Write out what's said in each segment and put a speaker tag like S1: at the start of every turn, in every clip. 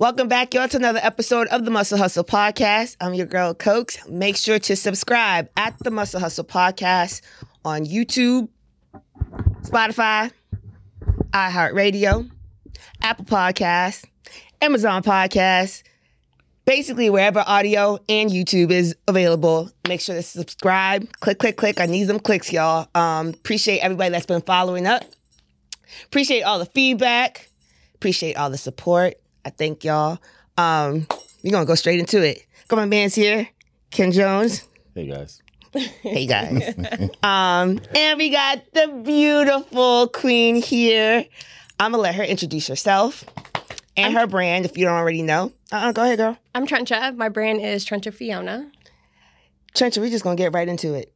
S1: Welcome back, y'all, to another episode of the Muscle Hustle Podcast. I'm your girl, Cokes. Make sure to subscribe at the Muscle Hustle Podcast on YouTube, Spotify, iHeartRadio, Apple Podcasts, Amazon Podcasts, basically wherever audio and YouTube is available. Make sure to subscribe. Click, click, click. I need some clicks, y'all. Um, appreciate everybody that's been following up. Appreciate all the feedback. Appreciate all the support. I thank y'all. Um, we're gonna go straight into it. Got my man's here, Ken Jones.
S2: Hey guys.
S1: Hey guys. um, and we got the beautiful queen here. I'm gonna let her introduce herself and her brand if you don't already know. Uh-uh, go ahead, girl.
S3: I'm Tryncha. My brand is Tryncha Fiona.
S1: Tryncha, we're just gonna get right into it.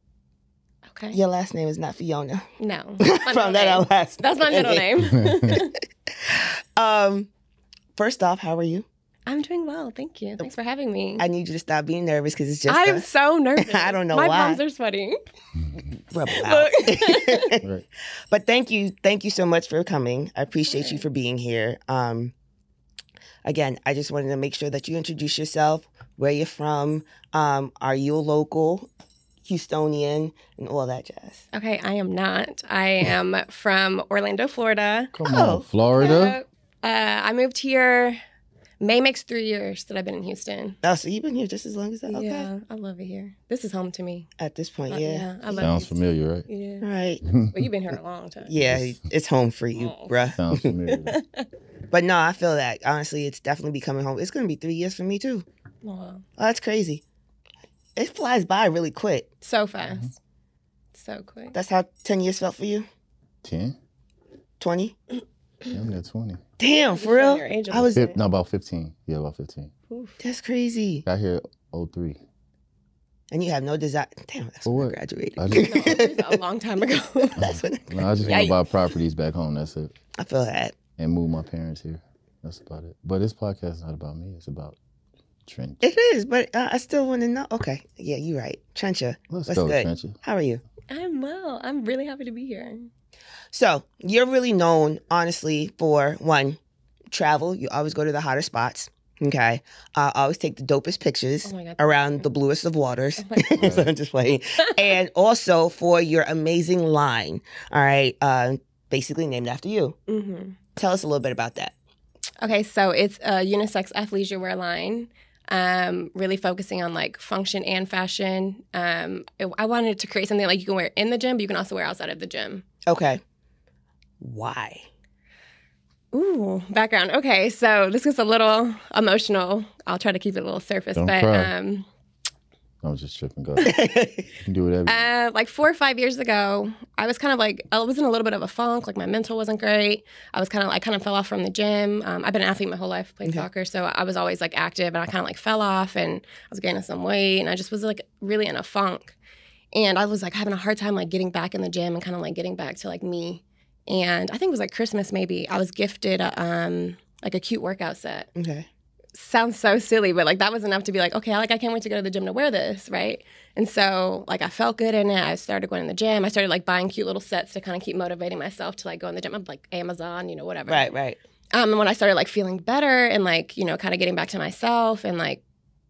S3: Okay.
S1: Your last name is not Fiona.
S3: No. My
S1: From that our
S3: name.
S1: last
S3: That's my middle name.
S1: Um, first off, how are you?
S3: I'm doing well. Thank you. Thanks for having me.
S1: I need you to stop being nervous because it's just
S3: I'm
S1: a-
S3: so nervous.
S1: I don't know
S3: My
S1: why.
S3: My palms are sweating.
S1: rub it out.
S2: Right.
S1: but thank you, thank you so much for coming. I appreciate you for being here. Um, again, I just wanted to make sure that you introduce yourself, where you're from, um, are you a local, Houstonian, and all that jazz.
S3: Okay, I am not. I am from Orlando, Florida.
S2: Come
S1: Oh.
S2: on, Florida.
S3: Uh, uh, I moved here. May makes three years that I've been in Houston.
S1: Oh, so you've been here just as long as that? Okay.
S3: Yeah, I love it here. This is home to me.
S1: At this point,
S3: Uh,
S1: yeah.
S3: I love
S2: Sounds
S3: Houston.
S2: familiar, right?
S3: Yeah.
S1: Right.
S3: But you've been here a long time.
S1: Yeah, it's home for you,
S3: Oh.
S1: bruh.
S2: Sounds familiar.
S1: But no, I feel that. Honestly, it's definitely becoming home. It's going to be three years for me, too.
S3: Wow.
S1: Oh, that's crazy. It flies by really quick.
S3: So fast. So quick.
S1: That's how 10 years felt for you?
S2: Ten.
S1: 20?
S2: I'm twenty.
S1: Damn, for real?
S3: your age a
S1: I was,
S3: little
S2: Fif- no, about fifteen. Yeah, about fifteen.
S3: Oof.
S1: that's crazy.
S2: Got here 03.
S1: And you have no desire. Damn, that's
S2: For
S1: when I
S2: what?
S1: graduated.
S2: I just-
S3: No, was a long time ago.
S1: that's when
S2: No, I just want to buy properties back home. That's it,
S1: I feel that.
S2: and move my parents here. That's about it. But this podcast is not about me. It's about Trent.
S1: It is, but uh, I still want to know. Okay. Yeah, you're right. Tryncha,
S2: Let's
S1: what's
S2: go,
S1: good?
S2: Tryncha.
S1: how are you?
S3: I'm well. I'm really happy to be here.
S1: So, you're really known, honestly, for one, travel. You always go to the hotter spots. Okay. Uh, always take the dopest pictures
S3: Oh God.
S1: around the bluest of waters.
S3: Oh
S1: so I'm just playing. and also for your amazing line. All right. Uh, basically named after you.
S3: Mm-hmm.
S1: Tell us a little bit about that.
S3: Okay, so it's a unisex athleisure wear line. Um, really focusing on like function and fashion. Um, I wanted to create something like you can wear in the gym, but you can also wear outside of the gym.
S1: Okay. Why?
S3: Ooh, background. Okay, so this was a little emotional. I'll try to keep it a little surface,
S2: Don't
S3: but
S2: cry.
S3: um,
S2: I was just tripping. Go. ahead. You can do whatever.
S3: Uh, like four or five years ago, I was kind of like I was in a little bit of a funk. Like my mental wasn't great. I was kind of I kind of fell off from the gym. Um, I've been an athlete my whole life, played
S1: Okay.
S3: soccer, so I was always like active, and I kind of like fell off, and I was gaining some weight, and I just was like really in a funk, and I was like having a hard time like getting back in the gym and kind of like getting back to like me. And I think it was like Christmas maybe. I was gifted a, um like a cute workout set
S1: okay.
S3: sounds so silly, but like that was enough to be like, okay, like I can't wait to go to the gym to wear this, right? And so like I felt good in it. I started going to the gym. I started like buying cute little sets to kind of keep motivating myself to like go in the gym. I'm like Amazon, you know, whatever.
S1: Right, right.
S3: Um, and when I started like feeling better and like you know kind of getting back to myself and like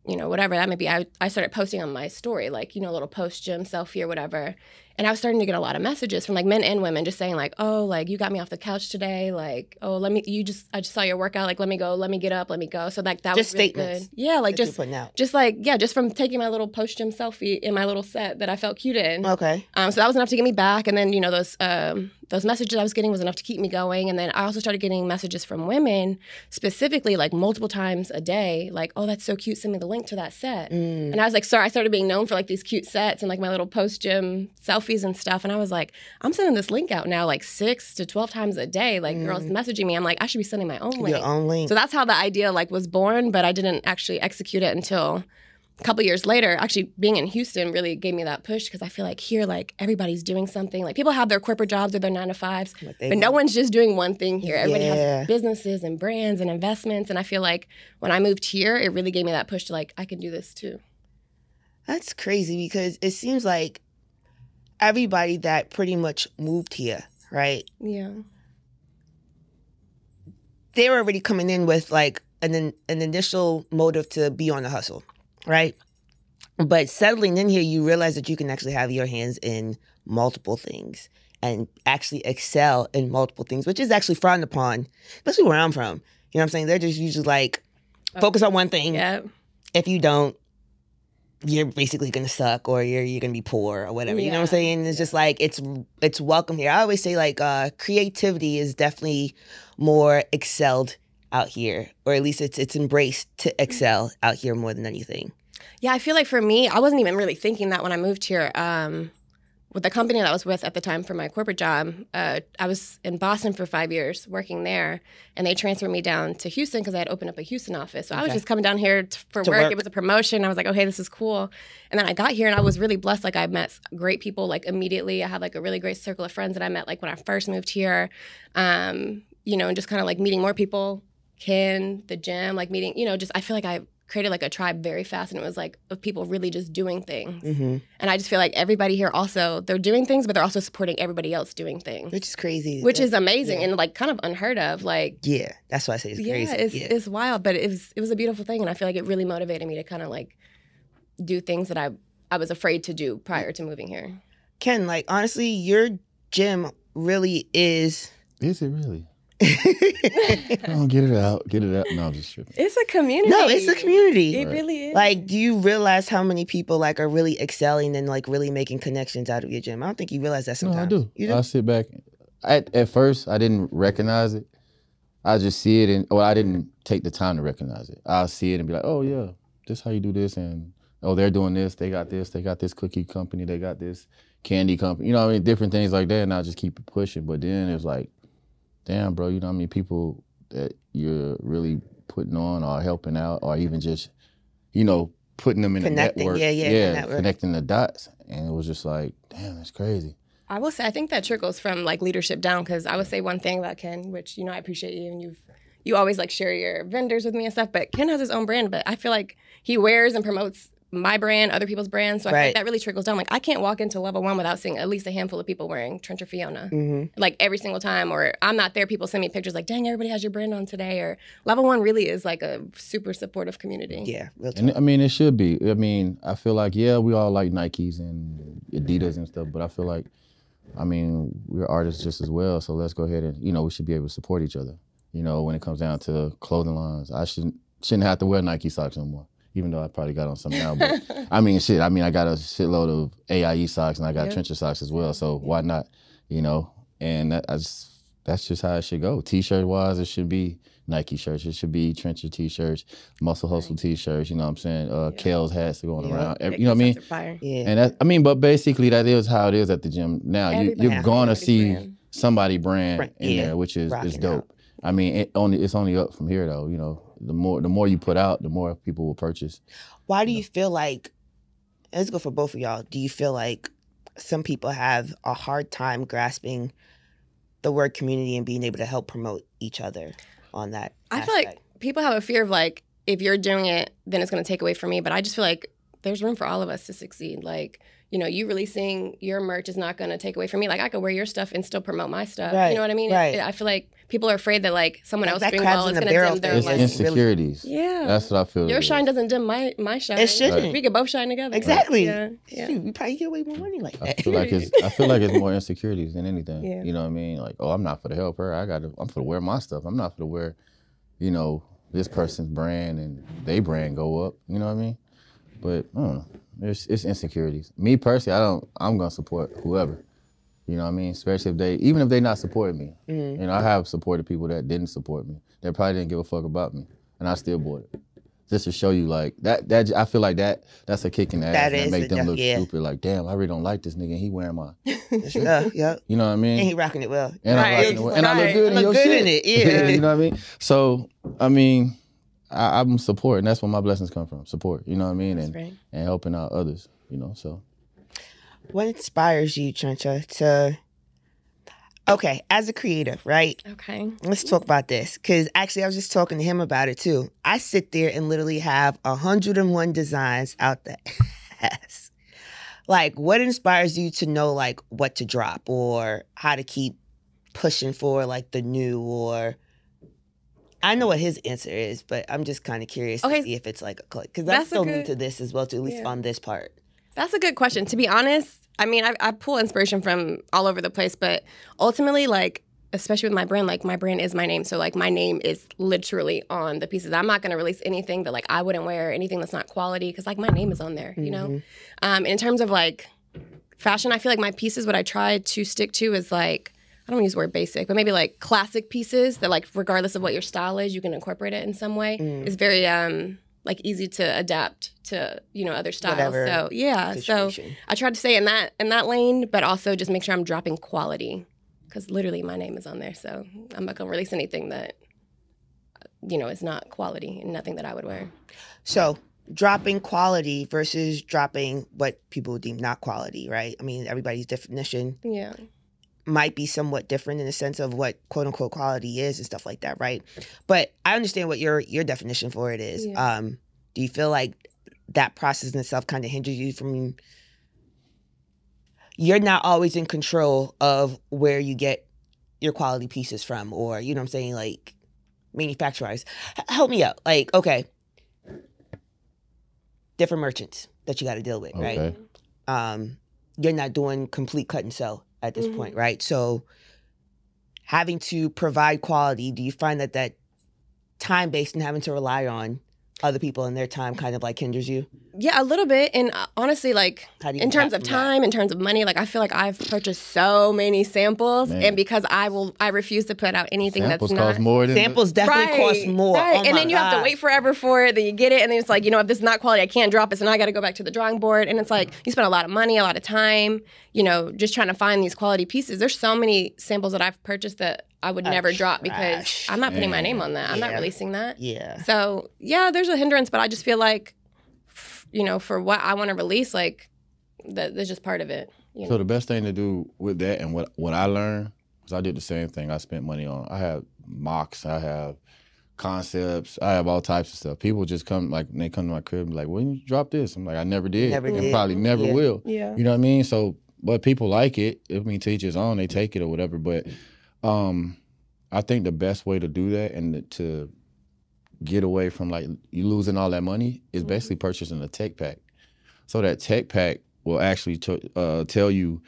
S3: you know whatever that may be, I I started posting on my story like you know a little post gym selfie or whatever. And I was starting to get a lot of messages from like men and women just saying like, "Oh, like you got me off the couch today. Like, oh, let me you just I just saw your workout. Like, let me go. Let me get up. Let me go." So like that
S1: Just
S3: was really
S1: statements
S3: good. Yeah, like just just like yeah, just from taking my little post gym selfie in my little set that I felt cute in.
S1: Okay.
S3: Um, so that was enough to get me back. And then, you know, those um, those messages I was getting was enough to keep me going. And then I also started getting messages from women, specifically like multiple times a day, like, "Oh, that's so cute. Send me the link to that set."
S1: Mm.
S3: And I was like, sorry, I started being known for like these cute sets and like my little post gym and stuff. And I was like, I'm sending this link out now like six to 12 times a day. Like girls mm. messaging me. I'm like, I should be sending my own link.
S1: Your own link.
S3: So that's how the idea like was born, but I didn't actually execute it until a couple years later. Actually, being in Houston really gave me that push because I feel like here, like everybody's doing something. Like people have their corporate jobs or their nine to fives, but no one's just doing one thing here. Everybody
S1: Yeah.
S3: has businesses and brands and investments, and I feel like when I moved here, it really gave me that push to like I can do this too.
S1: That's crazy because it seems like everybody that pretty much moved here, right?
S3: Yeah.
S1: They're already coming in with like an an initial motive to be on the hustle, right? But settling in here, you realize that you can actually have your hands in multiple things and actually excel in multiple things, which is actually frowned upon, especially where I'm from. You know what I'm saying? They're just usually like uh, focus on one thing.
S3: Yeah.
S1: If you don't, you're basically gonna suck or you're you're gonna be poor or whatever. You know what I'm saying? It's just like it's it's welcome here. I always say like uh creativity is definitely more excelled out here, or at least it's it's embraced to excel out here more than anything.
S3: Yeah, I feel like for me, I wasn't even really thinking that when I moved here. Um, with the company that I was with at the time for my corporate job, uh, I was in Boston for five years working there, and they transferred me down to Houston because I had opened up a Houston office. So I was just coming down here t- for work.
S1: work.
S3: It was a promotion. I was like, oh, hey, this is cool. And then I got here, and I was really blessed. Like I met great people like immediately. I had like a really great circle of friends that I met like when I first moved here. Um, you know, and just kind of like meeting more people, Ken, the gym, like meeting. You know, just I feel like I created like a tribe very fast and it was like of people really just doing things
S1: Mm-hmm.
S3: and i just feel like everybody here also they're doing things but they're also supporting everybody else doing things
S1: Which is crazy.
S3: which
S1: That-
S3: is amazing
S1: yeah.
S3: and like kind of unheard of like
S1: yeah, that's why I say it's
S3: yeah
S1: crazy.
S3: it's,
S1: yeah.
S3: it's wild but it was it was a beautiful thing and i feel like it really motivated me to kind of like do things that i i was afraid to do prior to moving here
S1: Ken, like honestly, your gym really is.
S2: Is it really? Oh, get it out. Get it out. No, I'm just tripping.
S3: it's a community
S1: no, it's a community.
S3: it
S2: Right.
S3: really is
S1: Like, do you realize how many people like are really excelling and like really making connections out of your gym? I don't think you realize that sometimes. No.
S2: I do.
S1: You do?
S2: I sit back. At at first, I didn't recognize it. I just see it, and well, I didn't take the time to recognize it. I'll see it and be like, "Oh yeah, this how you do this," and oh, they're doing this. They got this. They got this cookie company. They got this candy company. You know, what I mean, different things like that. And I just keep it pushing. But then it's like, damn, bro. You know, what I mean, people that you're really putting on or helping out, or even just, you know, putting them in
S1: Connecting.
S2: a network.
S1: Yeah, yeah,
S2: yeah,
S1: network.
S2: connecting the dots. And it was just like, damn, that's crazy.
S3: I will say I think that trickles from like leadership down because I would say one thing about Ken, which you know I appreciate you and you've you always like share your vendors with me and stuff. But Ken has his own brand, but I feel like he wears and promotes my brand, other people's brands. So I feel
S1: Right.
S3: like that really trickles down. Like I can't walk into level one without seeing at least a handful of people wearing Tryncha Fiona.
S1: hmm
S3: Like every single time, or I'm not there. People send me pictures like, "Dang, everybody has your brand on today." Or level one really is like a super supportive community.
S1: Yeah.
S2: And I mean, it should be. I mean, I feel like yeah, we all like Nikes and Adidas and stuff, but I feel like, I mean, we're artists just as well. So let's go ahead and you know we should be able to support each other. You know, when it comes down to clothing lines, I shouldn't shouldn't have to wear Nike socks no more. Even though I probably got on some now, but I mean, shit. I mean, I got a shitload of AIE socks and I got
S3: Yeah.
S2: Tryncha socks as well. So why not? You know, and that, I just that's just how it should go. T-shirt wise, it should be Nike shirts. It should be Tryncha T-shirts, Muscle Hustle T-shirts. You know what I'm saying? Uh,
S3: Yeah.
S2: Kale's hats going
S1: Yeah.
S2: around. Every- you know what I mean?
S3: Fire.
S1: yeah.
S2: And that, I mean, but basically, that is how it is at the gym now. You,
S3: Everybody
S2: you're gonna see
S3: brand.
S2: somebody brand
S1: Right,
S2: in
S1: yeah.
S2: there, which is is dope.
S1: out.
S2: I mean, it only it's only up from here though. You know, the more the more you put out, the more people will purchase.
S1: Why do you feel like? Let's go for both of y'all. Do you feel like some people have a hard time grasping the word community and being able to help promote each other on that?
S3: I feel like people have a fear of like if you're doing it, then it's going to take away from me. But I just feel like there's room for all of us to succeed. Like you know, you releasing your merch is not going to take away from me. Like I could wear your stuff and still promote my stuff.
S1: Right,
S3: You know what I mean?
S1: right.
S3: It- I feel like people are afraid that like someone
S1: Like
S3: else
S1: that
S3: doing
S1: crabs
S3: well
S1: in
S3: is
S1: the
S3: going to
S1: barrel
S3: dim their
S1: thing
S2: It's
S1: like,
S3: light.
S2: insecurities.
S3: Yeah.
S2: That's what I feel.
S3: your
S2: it is.
S3: shine doesn't dim my my shine.
S1: It shouldn't.
S3: We could both shine together.
S1: Exactly.
S3: Yeah. Yeah.
S1: Shoot, you probably get away with more money like
S2: I
S1: that.
S2: feel like it's I feel like it's more insecurities than anything.
S3: Yeah.
S2: You know what I mean? Like, oh, I'm not for to help her. I got to. I'm for to wear my stuff. I'm not for to wear, you know, this person's brand and they brand go up. You know what I mean? But I don't know. It's it's insecurities. Me personally, I don't. I'm gonna support whoever. You know what I mean? Especially if they, even if they not supporting me.
S1: Mhm.
S2: You know, I have supported people that didn't support me. They probably didn't give a fuck about me, and I still bought it. Just to show you, like that. That I feel like that. That's a kick in the ass.
S1: That
S2: That,
S1: is
S2: make
S1: a
S2: them
S1: def-
S2: look
S1: yeah.
S2: stupid. Like, damn, I really don't like this nigga. and He wearing my.
S1: yeah, yeah.
S2: You know what I mean?
S1: And he rocking it well.
S2: And,
S3: Right,
S2: I'm rocking it well. and I look
S3: right.
S2: good in your
S1: good
S2: shit.
S1: in it, yeah.
S2: you know what I mean? So, I mean, I, I'm supporting. That's where my blessings come from. Support. You know what I mean?
S3: That's
S2: And
S3: right.
S2: and helping out others. You know. So
S1: What inspires you, Tryncha, to Okay, as a creative, right?
S3: Okay.
S1: Let's talk about this. Cause actually I was just talking to him about it too. I sit there and literally have 101 designs out the ass. Like what inspires you to know like what to drop or how to keep pushing for like the new or I know what his answer is, but I'm just kind of curious
S3: Okay.
S1: to see if it's like a click because I'm still new to this as well, too. At least
S3: Yeah.
S1: on this part.
S3: That's a good question. To be honest, I mean, I, I pull inspiration from all over the place, but ultimately, like, especially with my brand, like, my brand is my name. So, like, my name is literally on the pieces. I'm not going to release anything that, like, I wouldn't wear, anything that's not quality, because, like, my name is on there, you know?
S1: Mhm.
S3: Um, in terms of, like, fashion, I feel like my pieces, what I try to stick to is, like, I don't use the word basic, but maybe like classic pieces that, like, regardless of what your style is, you can incorporate it in some way.
S1: Mm.
S3: It's very, um, like easy to adapt to you know other styles.
S1: Whatever
S3: So yeah, so. I try to stay in that in that lane, but also just make sure I'm dropping quality because literally my name is on there. So I'm not gonna release anything that you know is not quality and nothing that I would wear.
S1: So dropping quality versus dropping what people deem not quality, right? I mean, everybody's definition
S3: Yeah,
S1: might be somewhat different in the sense of what quote unquote quality is and stuff like that, right? But I understand what your your definition for it is.
S3: Yeah.
S1: Um, do you feel like that process in itself kind of hinders you from you're not always in control of where you get your quality pieces from or you know what I'm saying like manufacturers H- help me out like okay different merchants that you got to deal with right um, you're not doing complete cut and sew at this
S3: Mhm.
S1: point, right? So having to provide quality, do you find that that time based and having to rely on other people and their time kind of like hinders you?
S3: yeah, a little bit. And uh, honestly, like
S1: How do you
S3: in terms of
S1: from that?
S3: time, in terms of money, like I feel like I've purchased so many samples,
S2: Man.
S3: and because I will, I refuse to put out anything
S2: Samples
S3: that's not.
S2: cost more than
S1: Samples definitely cost more.
S3: Right.
S1: Oh
S3: and then you have to wait forever for it. Then you get it, and then it's like, you know, if this is not quality, I can't drop it. So now I got to go back to the drawing board. And it's like you spend a lot of money, a lot of time, you know, just trying to find these quality pieces. There's so many samples that I've purchased that I would never drop because. I'm not putting my name on that. I'm not releasing that.
S1: Yeah.
S3: So yeah, there's a hindrance, but I just feel like, f- you know, for what I want to release, like that, that's just part of it. You
S2: So
S3: know?
S2: the best thing to do with that, and what what I learned, because I did the same thing. I spent money on. I have mocks. I have concepts. I have all types of stuff. People just come like they come to my crib and be like, "When you drop this?" I'm like, "I never did,
S1: Never
S2: and
S1: did.
S2: probably never
S1: Yeah.
S2: will."
S3: yeah.
S2: You know what I mean? So, but people like it. I mean, teachers each his own. They take it or whatever. But um, I think the best way to do that and to get away from like you losing all that money is
S3: Mhm.
S2: basically purchasing a tech pack. So that tech pack will actually t- uh, tell you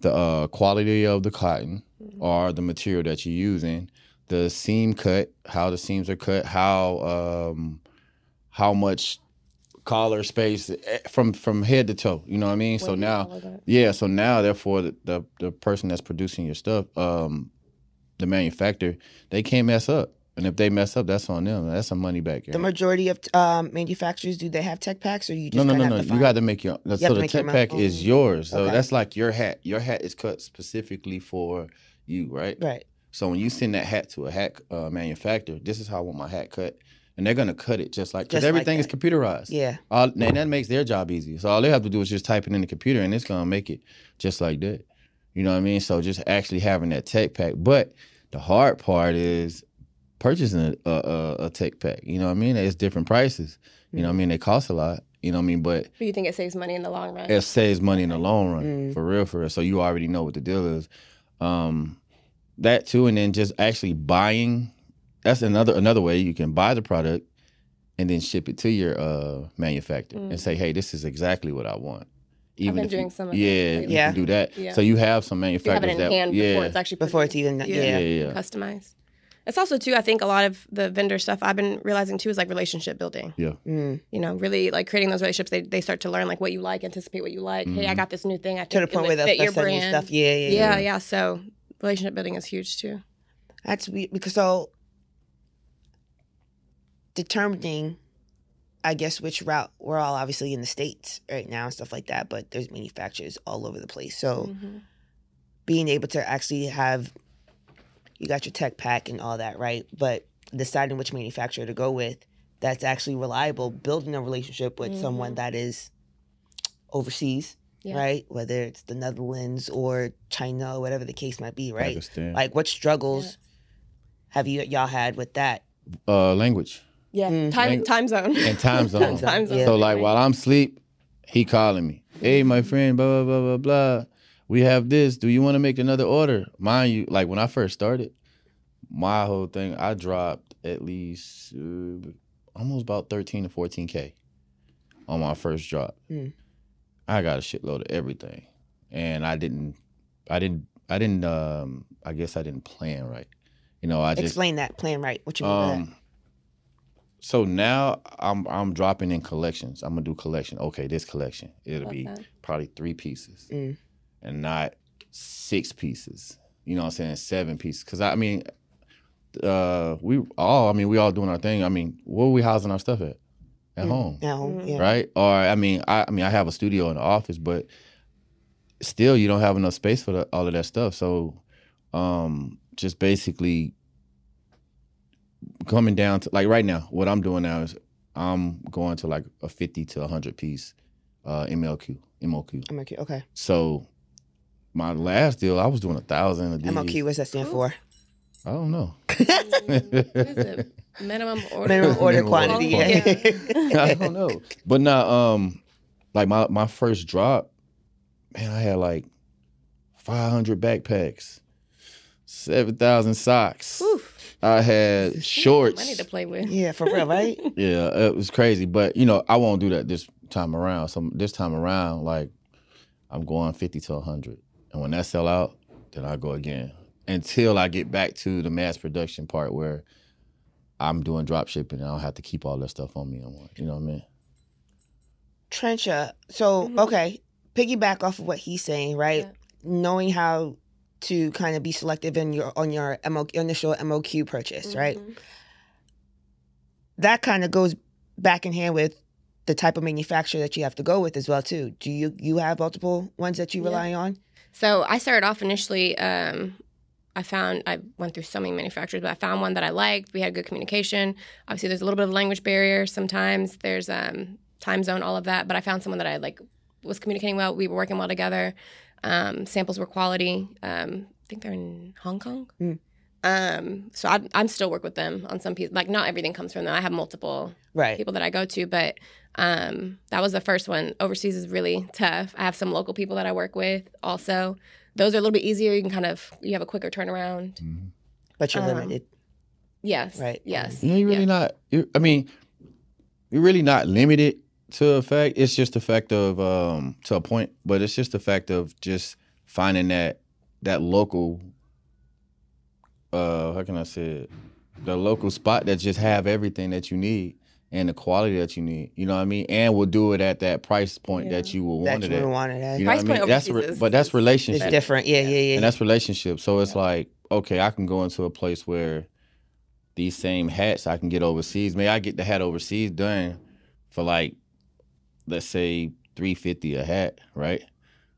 S2: the uh, quality of the cotton
S3: Mhm.
S2: or the material that you're using, the seam cut, how the seams are cut, how um, how much collar space eh, from from head to toe. You know what I mean? so now
S3: all of that.
S2: yeah, so now therefore the, the the person that's producing your stuff, um, the manufacturer, they can't mess up. And if they mess up, that's on them. That's some money back.
S1: The majority of um, manufacturers do they have tech packs or you just
S2: no, no, no, no. You got to make your.
S1: have
S2: so the tech
S1: own.
S2: pack is yours. So
S1: Okay.
S2: that's like your hat. Your hat is cut specifically for you, right?
S1: right.
S2: So when you send that hat to a hat uh, manufacturer, this is how I want my hat cut, and they're gonna cut it just like because
S1: Just like
S2: everything is computerized.
S1: Yeah.
S2: All, and that makes their job easy. So all they have to do is just type it in the computer, and it's gonna make it just like that. You know what I mean? So just actually having that tech pack. But the hard part is purchasing a, a, a tech pack. You know what I mean? It's different prices. You know what I mean? They cost a lot. You know what I mean? But
S3: But you think it saves money in the long run?
S2: it saves money in the long run
S1: Mm.
S2: for real for real so you already know what the deal is um that too and then just actually buying that's another another way you can buy the product and then ship it to your uh manufacturer
S3: Mm.
S2: and say hey this is exactly what i want
S3: been
S2: if you-
S3: doing some of
S2: yeah you
S1: Yeah.
S2: can do that
S3: Yeah.
S2: so you have some
S3: you have it
S2: manufacturers
S3: in
S2: that
S3: hand
S2: yeah
S3: before it's actually
S1: Before it's even
S3: Yeah.
S2: yeah yeah, yeah.
S3: customized. It's also too. I think a lot of the vendor stuff I've been realizing too is like relationship building.
S1: Mm.
S3: You know, really like creating those relationships. They, they start to learn like what you like, anticipate what you like. Hey, I
S2: Mhm.
S3: got this new thing. I
S1: To the point where they'll
S3: your
S1: start sending you
S3: brand.
S1: stuff. Yeah, yeah, yeah.
S3: yeah, yeah. So relationship building is huge too.
S1: That's because so determining, I guess, which route we're all obviously in the states right now and stuff like that, but there's manufacturers all over the place. So
S3: Mhm.
S1: being able to actually have, you got your tech pack and all that, right? But deciding which manufacturer to go with that's actually reliable, building a relationship with someone
S3: Mhm.
S1: that is overseas,
S3: Yeah.
S1: right? Whether it's the Netherlands or China, or whatever the case might be, right?
S2: Pakistan.
S1: Like, what struggles have you y'all had with that?
S2: uh language
S3: Yeah,
S1: Mm.
S3: time
S2: Lang-
S3: time zone.
S2: and time zone
S3: time zone.
S1: Yeah.
S2: So like while I'm asleep, he calling me. Hey, my friend, blah blah blah blah blah. We have this. Do you want to make another order? Mind you, like when I first started, my whole thing, I dropped at least uh, almost about 13 to 14k on my first drop.
S1: Mm.
S2: I got a shitload of everything, and I didn't, I didn't, I didn't. Um, I guess I didn't plan right. You know, I just
S1: Explain that plan right. What you mean by that?
S2: um. So now I'm I'm dropping in collections. I'm gonna do collection. Okay, this collection it'll be probably three pieces,
S1: Mm.
S2: and not six pieces. You know what I'm saying? Seven pieces. Because I mean, uh, we all. I mean, we all doing our thing. I mean, where are we housing our stuff at? At
S1: Mm.
S2: home,
S1: At home, yeah.
S2: right? Or I mean, I, I mean, I have a studio in the office, but still, you don't have enough space for the, all of that stuff. So, um, just basically coming down to like right now, what I'm doing now is I'm going to like a 50 to 100 piece uh, MLQ, MOQ.
S1: MOQ. Okay.
S2: So my last deal, I was doing a thousand a day.
S1: MOQ. What's that stand for?
S2: I don't know.
S3: What is it? Minimum order.
S1: Minimum order
S2: Minimum
S1: quantity.
S2: order
S1: Yeah.
S2: I don't know. But now, um, like my my first drop, man, I had like 500 backpacks, 7,000 socks.
S3: Oof.
S2: I had shorts.
S3: Money to play with.
S1: yeah, for real, right?
S2: Yeah, it was crazy. But you know, I won't do that this time around. So this time around, like I'm going 50 to 100, and when that sell out, then I go again until I get back to the mass production part where I'm doing drop shipping and I don't have to keep all that stuff on me no more. You know what I mean?
S1: Tryncha. So
S3: Mhm.
S1: okay, piggyback off of what he's saying, right?
S3: Yeah.
S1: Knowing how to kind of be selective in your on your MO, initial MOQ purchase, right?
S3: Mhm.
S1: That kind of goes back in hand with the type of manufacturer that you have to go with as well too. Do you you have multiple ones that you
S3: Yeah.
S1: rely on?
S3: So I started off initially. Um, I found I went through so many manufacturers, but I found one that I liked. We had good communication. Obviously, there's a little bit of language barrier sometimes. There's um, time zone, all of that. But I found someone that I like was communicating well. We were working well together. Um, samples were quality. Um, I think they're in Hong Kong.
S1: Mm.
S3: Um, so I, I'm still work with them on some pieces. Like not everything comes from them. I have multiple
S1: Right.
S3: people that I go to, but um, that was the first one. Overseas is really tough. I have some local people that I work with also. Those are a little bit easier. You can kind of you have a quicker turnaround.
S1: But you're
S3: Um,
S1: limited.
S3: Yes.
S1: Right.
S3: Yes.
S2: You know, you're really not. You're, I mean, you're really not limited to a fact. It's just the fact of um to a point, but it's just the fact of just finding that that local. Uh, how can I say it? The local spot that just have everything that you need and the quality that you need. You know what I mean? And we'll do it at that price point that you will
S1: That
S2: want it
S1: you
S2: at.
S1: would want it at.
S2: You know
S3: Price
S2: what I mean?
S3: point
S2: That's
S3: overseas
S2: re- but that's relationship.
S1: It's different. Yeah, yeah, yeah.
S2: and that's relationship. So it's like, okay, I can go into a place where these same hats I can get overseas. May I get the hat overseas done for like, let's say three fifty a hat, right?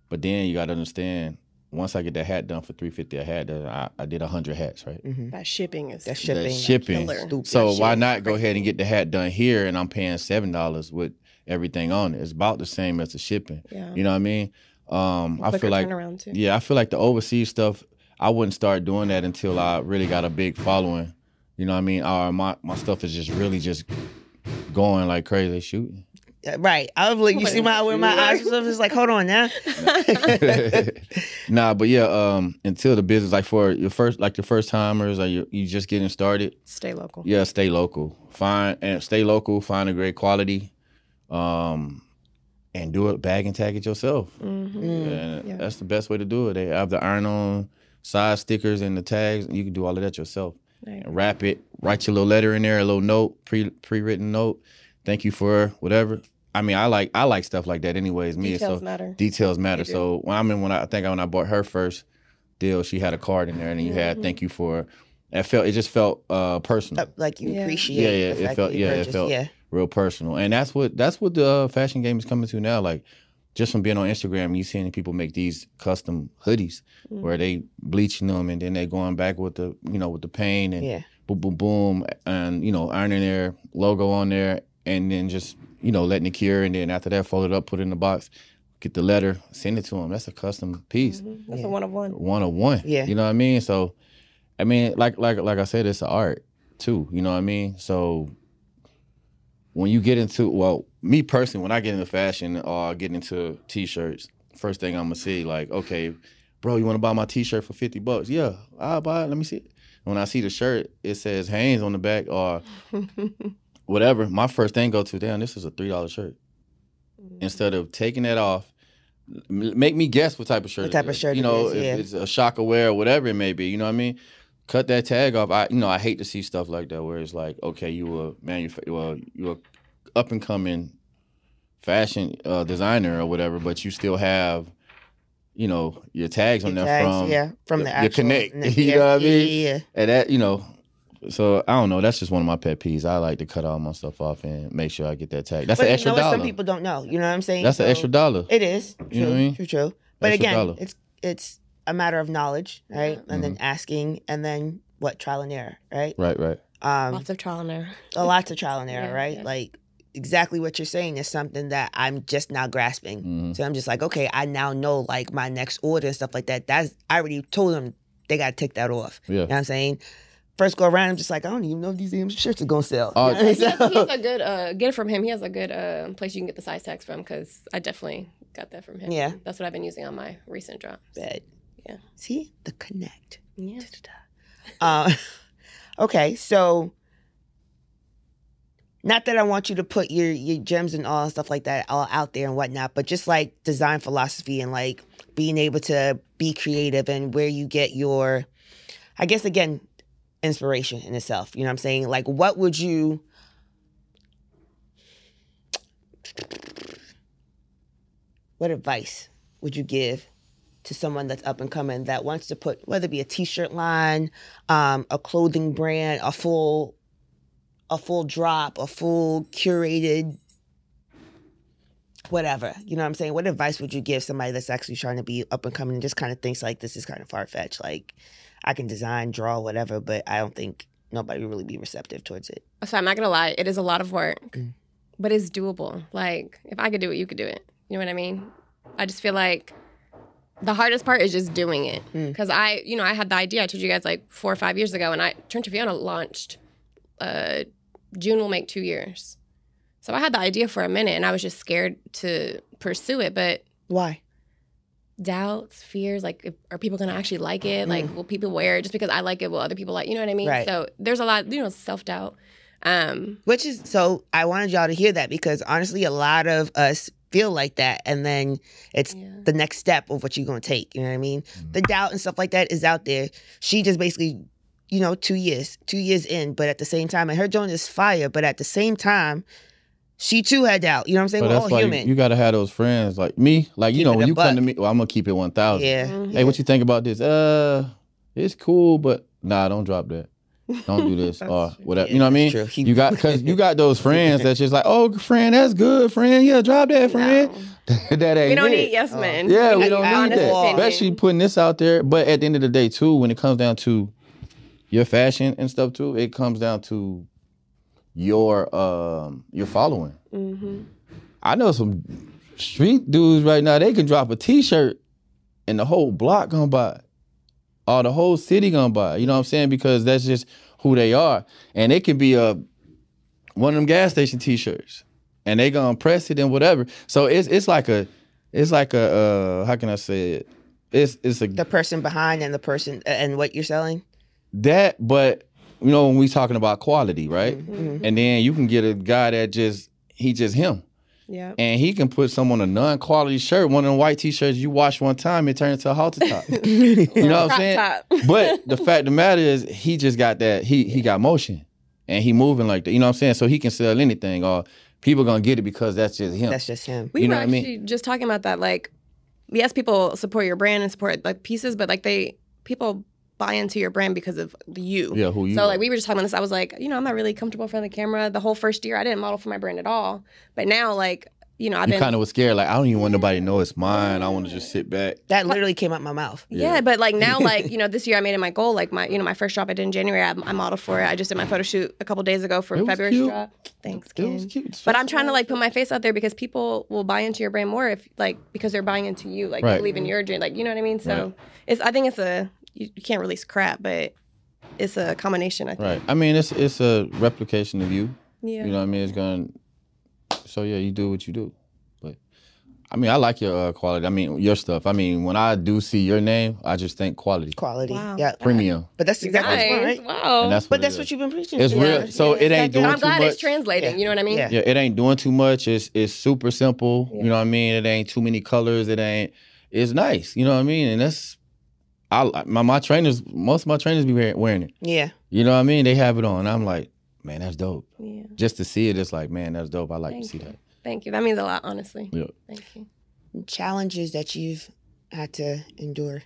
S2: But then you got to understand, once I get that hat done for three fifty a hat, then I, I did hundred hats, right?
S1: hmm
S3: That shipping is
S1: That's
S2: The
S1: shipping.
S2: shipping.
S1: Stupid
S2: So why
S1: shit.
S2: not go ahead and get the hat done here, and I'm paying seven dollars with everything on it? It's about the same as the shipping.
S3: yeah.
S2: You know what I mean? Um, I feel like
S3: turnaround too.
S2: yeah, I feel like the overseas stuff, I wouldn't start doing that until I really got a big following. You know what I mean? Or my, my stuff is just really just going like crazy shooting.
S1: Uh, Right. I was like, you see my where my eyes was just like, hold on now.
S2: nah, but yeah, um, until the business like for your first like your first timers or you you just getting started,
S3: Stay local.
S2: yeah, stay local. Find and stay local, find a great quality. Um and do it bag and tag it yourself.
S3: Mm-hmm.
S1: Mm.
S2: And
S3: Yeah.
S2: that's the best way to do it. They have the iron on side stickers and the tags. You can do all of that yourself.
S3: Right.
S2: And wrap it, write your little letter in there, a little note, pre pre written note. Thank you for whatever. I mean, I like I like stuff like that anyways. Me
S3: Details
S2: so
S3: matter.
S2: details matter. So when I mean when I, I think when I bought her first deal, she had a card in there and you had thank you for it felt it just felt uh personal.
S1: Uh, Like you
S3: Yeah.
S1: appreciate.
S2: Yeah, yeah,
S1: the
S2: it
S1: fact
S2: felt-
S1: that you
S2: yeah, it felt-
S1: Yeah.
S2: real personal. And that's what that's what the uh, fashion game is coming to now. Like just from being on Instagram, you seeing people make these custom hoodies
S3: Mhm.
S2: where they bleaching them and then they going back with the you know with the paint and
S1: Yeah.
S2: boom boom boom and you know ironing their logo on there and then just you know letting it cure and then after that fold it up, put it in the box, get the letter, send it to them. That's a custom piece,
S3: Mhm. That's
S1: Yeah.
S3: a one of one.
S2: one of one.
S1: Yeah.
S2: you know what I mean. So, I mean, like like like I said, it's an art too. You know what I mean. So when you get into well, me personally, when I get into fashion or I get into t-shirts, first thing I'm gonna see like, okay, bro, you want to buy my t-shirt for fifty bucks? Yeah, I'll buy it. Let me see it. When I see the shirt, it says Hanes on the back or whatever. My first thing go to, damn, this is a three dollar shirt. Instead of taking that off, m- make me guess what type of shirt.
S1: What
S2: it
S1: type of shirt
S2: You
S1: it
S2: know,
S1: is,
S2: if it's a Shaka Wear or whatever it may be. You know what I mean? Cut that tag off. I, you know, I hate to see stuff like that where it's like, okay, you a manufa- well, you a up and coming fashion uh, designer or whatever, but you still have, you know, your tags on
S1: Your
S2: there
S1: tags,
S2: from
S1: yeah, from the
S2: your
S1: actual
S2: connect.
S1: yeah,
S2: you know what I mean?
S1: Yeah, yeah.
S2: And that, you know, so I don't know. That's just one of my pet peeves. I like to cut all my stuff off and make sure I get that tag. That's
S1: But
S2: an
S1: you
S2: extra
S1: know
S2: dollar.
S1: Some people don't know. You know what I'm saying?
S2: That's an extra dollar.
S1: It is. True,
S2: You know what I mean?
S1: True, true. But
S2: Extra
S1: again,
S2: dollar.
S1: it's it's a matter of knowledge, right? And
S2: Mm-hmm.
S1: then asking, and then what trial and error, right?
S2: Right, right.
S1: Um,
S3: Lots of trial and error.
S1: a lot of trial and error,
S3: Yeah,
S1: right?
S3: yeah.
S1: Like exactly what you're saying is something that I'm just now grasping.
S2: Mhm.
S1: So I'm just like, okay, I now know like my next order and stuff like that. That's I already told them they gotta take that off.
S2: Yeah.
S1: You know what I'm saying? First go around, I'm just like, I don't even know if these damn shirts are gonna sell.
S2: Oh,
S1: You know what I mean?
S3: He has, he has a good uh, get it from him. He has a good uh, place you can get the size tags from because I definitely got that from him.
S1: Yeah.
S3: that's what I've been using on my recent drops.
S1: Bet.
S3: Yeah.
S1: See the connect.
S3: Yeah,
S1: Uh, okay, so not that I want you to put your your gems and all and stuff like that all out there and whatnot, but just like design philosophy and like being able to be creative and where you get your, I guess again, inspiration in itself. You know what I'm saying? Like, what would you? What advice would you give to someone that's up and coming that wants to put whether it be a t-shirt line, um, a clothing brand, a full a full drop, a full curated whatever. You know what I'm saying? What advice would you give somebody that's actually trying to be up and coming and just kind of thinks like this is kind of far fetched? Like I can design, draw, whatever, but I don't think nobody will really be receptive towards it.
S3: So I'm not gonna lie, it is a lot of work,
S1: Mm.
S3: but it's doable. Like if I could do it, you could do it. You know what I mean? I just feel like the hardest part is just doing it.
S1: Mm.
S3: Because I, you know, I had the idea. I told you guys like four or five years ago, and I Tryncha Fiona launched. Uh, June will make two years, so I had the idea for a minute, and I was just scared to pursue it. But
S1: Why?
S3: Doubts, fears, like if, are people gonna actually like it? Like will people wear it just because I like it? Will other people like? You know what I mean?
S1: Mm. Right.
S3: So there's a lot, you know, self doubt. Um,
S1: Which is so I wanted y'all to hear that because honestly, a lot of us feel like that, and then it's
S3: Yeah.
S1: the next step of what you're gonna take. You know what I mean? The doubt and stuff like that is out there. She just basically, you know, two years, two years in, but at the same time, and her joint is fire, but at the same time, she too had doubt. You know what I'm saying?
S2: But
S1: We're all
S2: why you,
S1: human.
S2: you gotta have those friends like me. Like you know, when
S1: a
S2: you come to me, well, I'm gonna keep it one thousand.
S1: yeah.
S3: Mhm.
S2: Hey, what you think about this? Uh, it's cool, but nah, don't drop that. Don't do this or whatever.
S1: Yeah,
S2: you know what I mean?
S1: true. He-
S2: You got because you got those friends that's just like, oh, friend, that's good, friend. Yeah, drop that, friend.
S3: No.
S2: that ain't
S3: We don't
S2: it.
S3: need yes men.
S2: Yeah, we
S3: need
S2: don't need that.
S3: opinion.
S2: Especially putting this out there. But at the end of the day, too, when it comes down to your fashion and stuff, too, it comes down to your um your following.
S3: Mhm.
S2: I know some street dudes right now. They can drop a T-shirt, and the whole block gonna buy, it. or the whole city gonna buy. it. You know what I'm saying? Because that's just who they are, and it can be a one of them gas station T-shirts, and they gonna press it and whatever. So it's it's like a it's like a uh, how can I say it? It's it's a
S1: the person behind and the person and what you're selling.
S2: that, but you know when we talking about quality, right?
S1: Mhm.
S2: And then you can get a guy that just he just him
S3: Yeah.
S2: and he can put some on a non-quality shirt, one of them white t-shirts you wash one time, it turns into a halter top. you know what I'm saying?
S3: top.
S2: But the fact of the matter is, he just got that. He he got motion, and he moving like that. You know what I'm saying? So he can sell anything, or people gonna get it because that's just him.
S1: That's just him.
S3: We
S2: You know
S3: were
S2: what I mean?
S3: actually just talking about that. Like, yes, people support your brand and support like pieces, but like they people buy into your brand because of you.
S2: yeah, who you?
S3: So
S2: are.
S3: like we were just talking about this. I was like, you know, I'm not really comfortable in front of the camera. The whole first year, I didn't model for my brand at all. But now, like, you know, I've
S2: you
S3: been
S2: kind of was scared. Like I don't even want nobody to know it's mine. I want to just sit back.
S1: That literally came out my mouth.
S3: Yeah,
S2: Yeah.
S3: but like now, like you know, this year I made it my goal. Like my, you know, my first job I did in January. I, I modeled for it. I just did my photo shoot a couple days ago for
S2: It was
S3: February's
S2: cute.
S3: drop. Thanks,
S2: It was
S3: Ken.
S2: cute.
S3: But I'm trying to like put my face out there because people will buy into your brand more if like because they're buying into you, like
S2: Right.
S3: believe in mm-hmm. your dream, like you know what I mean. So
S2: Right.
S3: it's I think it's a you, you can't release crap, but it's a combination. I think.
S2: right. I mean, it's it's a replication of you.
S3: Yeah.
S2: You know what I mean? It's going. to So yeah, you do what you do. But I mean, I like your uh, quality. I mean, your stuff. I mean, when I do see your name, I just think quality,
S1: Quality.
S3: Wow.
S1: Yeah.
S2: premium,
S1: But that's exactly
S3: Nice.
S1: what's going right.
S3: Wow.
S2: and that's.
S1: But
S2: what
S1: that's
S2: it
S1: what
S2: is.
S1: you've been preaching.
S2: It's
S1: Yeah.
S2: real. So it ain't
S3: But
S2: doing
S3: I'm
S2: too
S3: glad it's translating.
S1: Yeah.
S3: You know what I mean?
S1: Yeah.
S2: Yeah, it ain't doing too much. It's it's super simple.
S3: Yeah.
S2: You know what I mean? It ain't too many colors. It ain't. It's nice. You know what I mean? And that's. I my my trainers. Most of my trainers be wearing, wearing it.
S1: Yeah.
S2: You know what I mean? They have it on. I'm like, man, that's dope.
S3: Yeah.
S2: Just to see it, it's like, man, that's dope. I like
S3: Thank
S2: to see
S3: you.
S2: that.
S3: Thank you. That means a lot, honestly.
S2: Yeah.
S3: Thank you.
S1: Challenges that you've had to endure.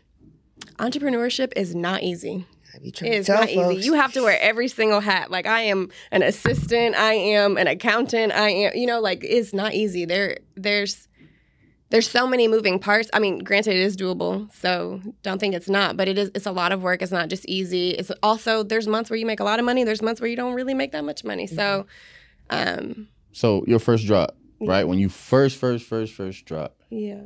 S3: Entrepreneurship is not easy.
S1: Have you tried to
S3: It's not
S1: folks?
S3: easy. You have to wear every single hat. Like I am an assistant, I am an accountant, I am you know, like it's not easy. There there's there's so many moving parts. I mean, granted it is doable, so don't think it's not, but it is it's a lot of work. It's not just easy. It's also there's months where you make a lot of money, there's months where you don't really make that much money. So um
S2: So your first drop,
S3: Yeah.
S2: right? When you first, first, first, first drop,
S3: yeah.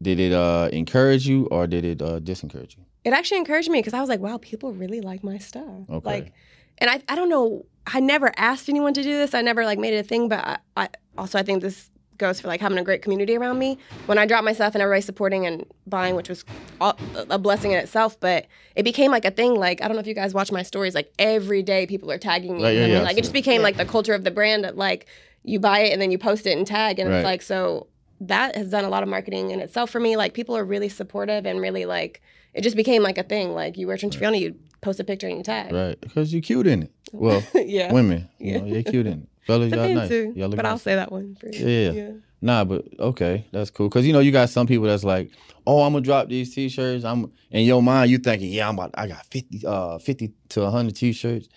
S2: did it uh encourage you or did it uh disencourage you?
S3: It actually encouraged me because I was like, wow, people really like my stuff.
S2: Okay.
S3: Like and I, I don't know i never asked anyone to do this i never like made it a thing but I, I also i think this goes for like having a great community around me when i dropped my stuff and everybody supporting and buying which was all, a blessing in itself but it became like a thing like i don't know if you guys watch my stories like every day people are tagging me
S2: Right, yeah,
S3: I mean,
S2: yeah,
S3: like it just became
S1: Yeah.
S3: like the culture of the brand that like you buy it and then you post it and tag and
S2: Right.
S3: it's like so that has done a lot of marketing in itself for me like people are really supportive and really like it just became like a thing like you wear Tryncha Fiona you post a picture and you tag
S2: Right. Because you're cute in it. Well,
S3: yeah
S2: women, you
S3: Yeah.
S2: know, you're cute in it. Fellas,
S3: But
S2: y'all nice.
S3: too.
S2: Y'all look
S3: but I'll say that one for you.
S2: Yeah. Nah, but okay, that's cool. Cause you know you got some people that's like, oh, I'm gonna drop these t-shirts. I'm in your mind, you thinking, yeah, I'm about, I got fifty, uh, fifty to hundred t-shirts,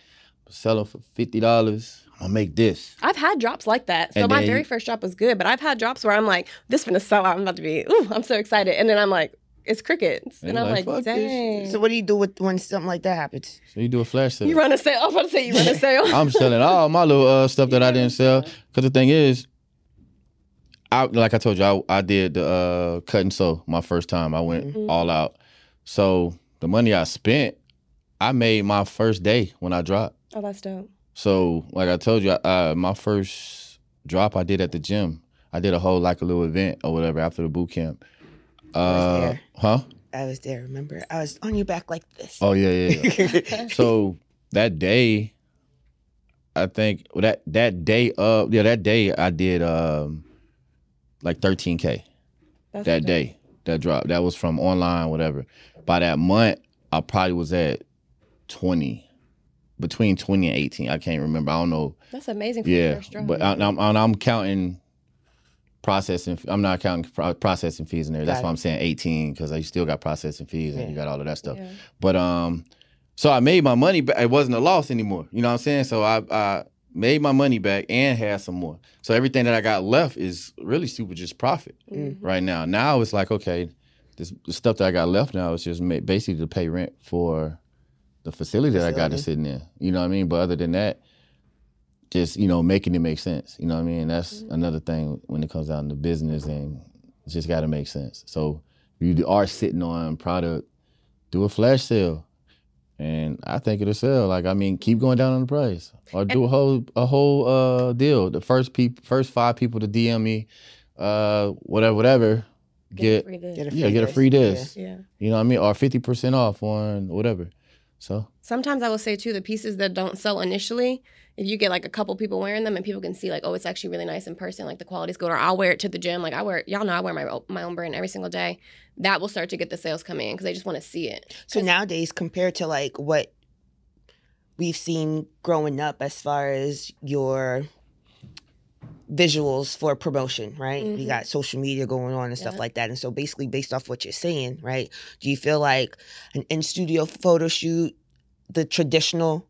S2: sell them for fifty dollars. I'm gonna make this.
S3: I've had drops like that. So
S2: And
S3: my very
S2: you-
S3: first drop was good, but I've had drops where I'm like, this finna sell out. I'm about to be, ooh, I'm so excited. And then I'm like, it's crickets.
S2: And
S3: And I'm
S2: like,
S3: like,
S2: fuck this.
S3: dang.
S1: So what do you do with when something like that happens?
S2: So you do a flash sale.
S3: you run a sale. I was about to say you run a sale.
S2: I'm selling all my little uh, stuff that I didn't sell. Cause the thing is, I like I told you, I, I did the uh, cut and sew my first time. I went
S3: Mhm.
S2: all out. So the money I spent, I made my first day when I dropped.
S3: oh, that's dope.
S2: So like I told you, uh, my first drop I did at the gym. I did a whole like a little event or whatever after the boot camp. Uh, huh?
S1: I was there. Remember, I was on your back like this.
S2: Oh yeah, yeah. yeah. so that day, I think well, that that day of yeah that day I did um like 13k
S3: That's
S2: that
S3: dope.
S2: day that drop that was from online whatever. By that month, I probably was at 20, between 20 and 18. I can't remember. I don't know.
S3: That's amazing for your
S2: Yeah,
S3: first drop.
S2: but I, I'm, I'm I'm counting processing. I'm not counting pro- processing fees in there. That's
S1: Got
S2: why
S1: it.
S2: I'm saying 18 because you still got processing fees and you got all of that stuff.
S3: Yeah.
S2: But um, so I made my money back. It wasn't a loss anymore. You know what I'm saying? So I I made my money back and had some more. So everything that I got left is really super just profit
S3: Mhm.
S2: right now. Now it's like okay, this the stuff that I got left now is just basically to pay rent for the facility that I got to sit in. You know what I mean? But other than that, just you know making it make sense. You know what I mean? That's another thing when it comes down to business and it's just got to make sense. So if you are sitting on product, do a flash sale. And I think it'll sell. Like I mean, keep going down on the price, or do a whole a whole uh deal. The first peop, first five people to DM me, uh, whatever, whatever, get
S3: free.
S1: Get a
S2: yeah, get a free disc.
S3: Yeah.
S2: You know what I mean? Or 50% off on whatever. So,
S3: Sometimes I will say too, the pieces that don't sell initially, if you get like a couple people wearing them and people can see like, oh, it's actually really nice in person, like the quality's good, or I'll wear it to the gym. Like I wear, y'all know I wear my my own brand every single day. That will start to get the sales coming in because they just want to see it.
S1: So nowadays, compared to like what we've seen growing up, as far as your visuals for promotion, right? We
S3: Mhm.
S1: got social media going on and stuff like that. And so, basically, based off what you're saying, right? Do you feel like an in studio photo shoot, the traditional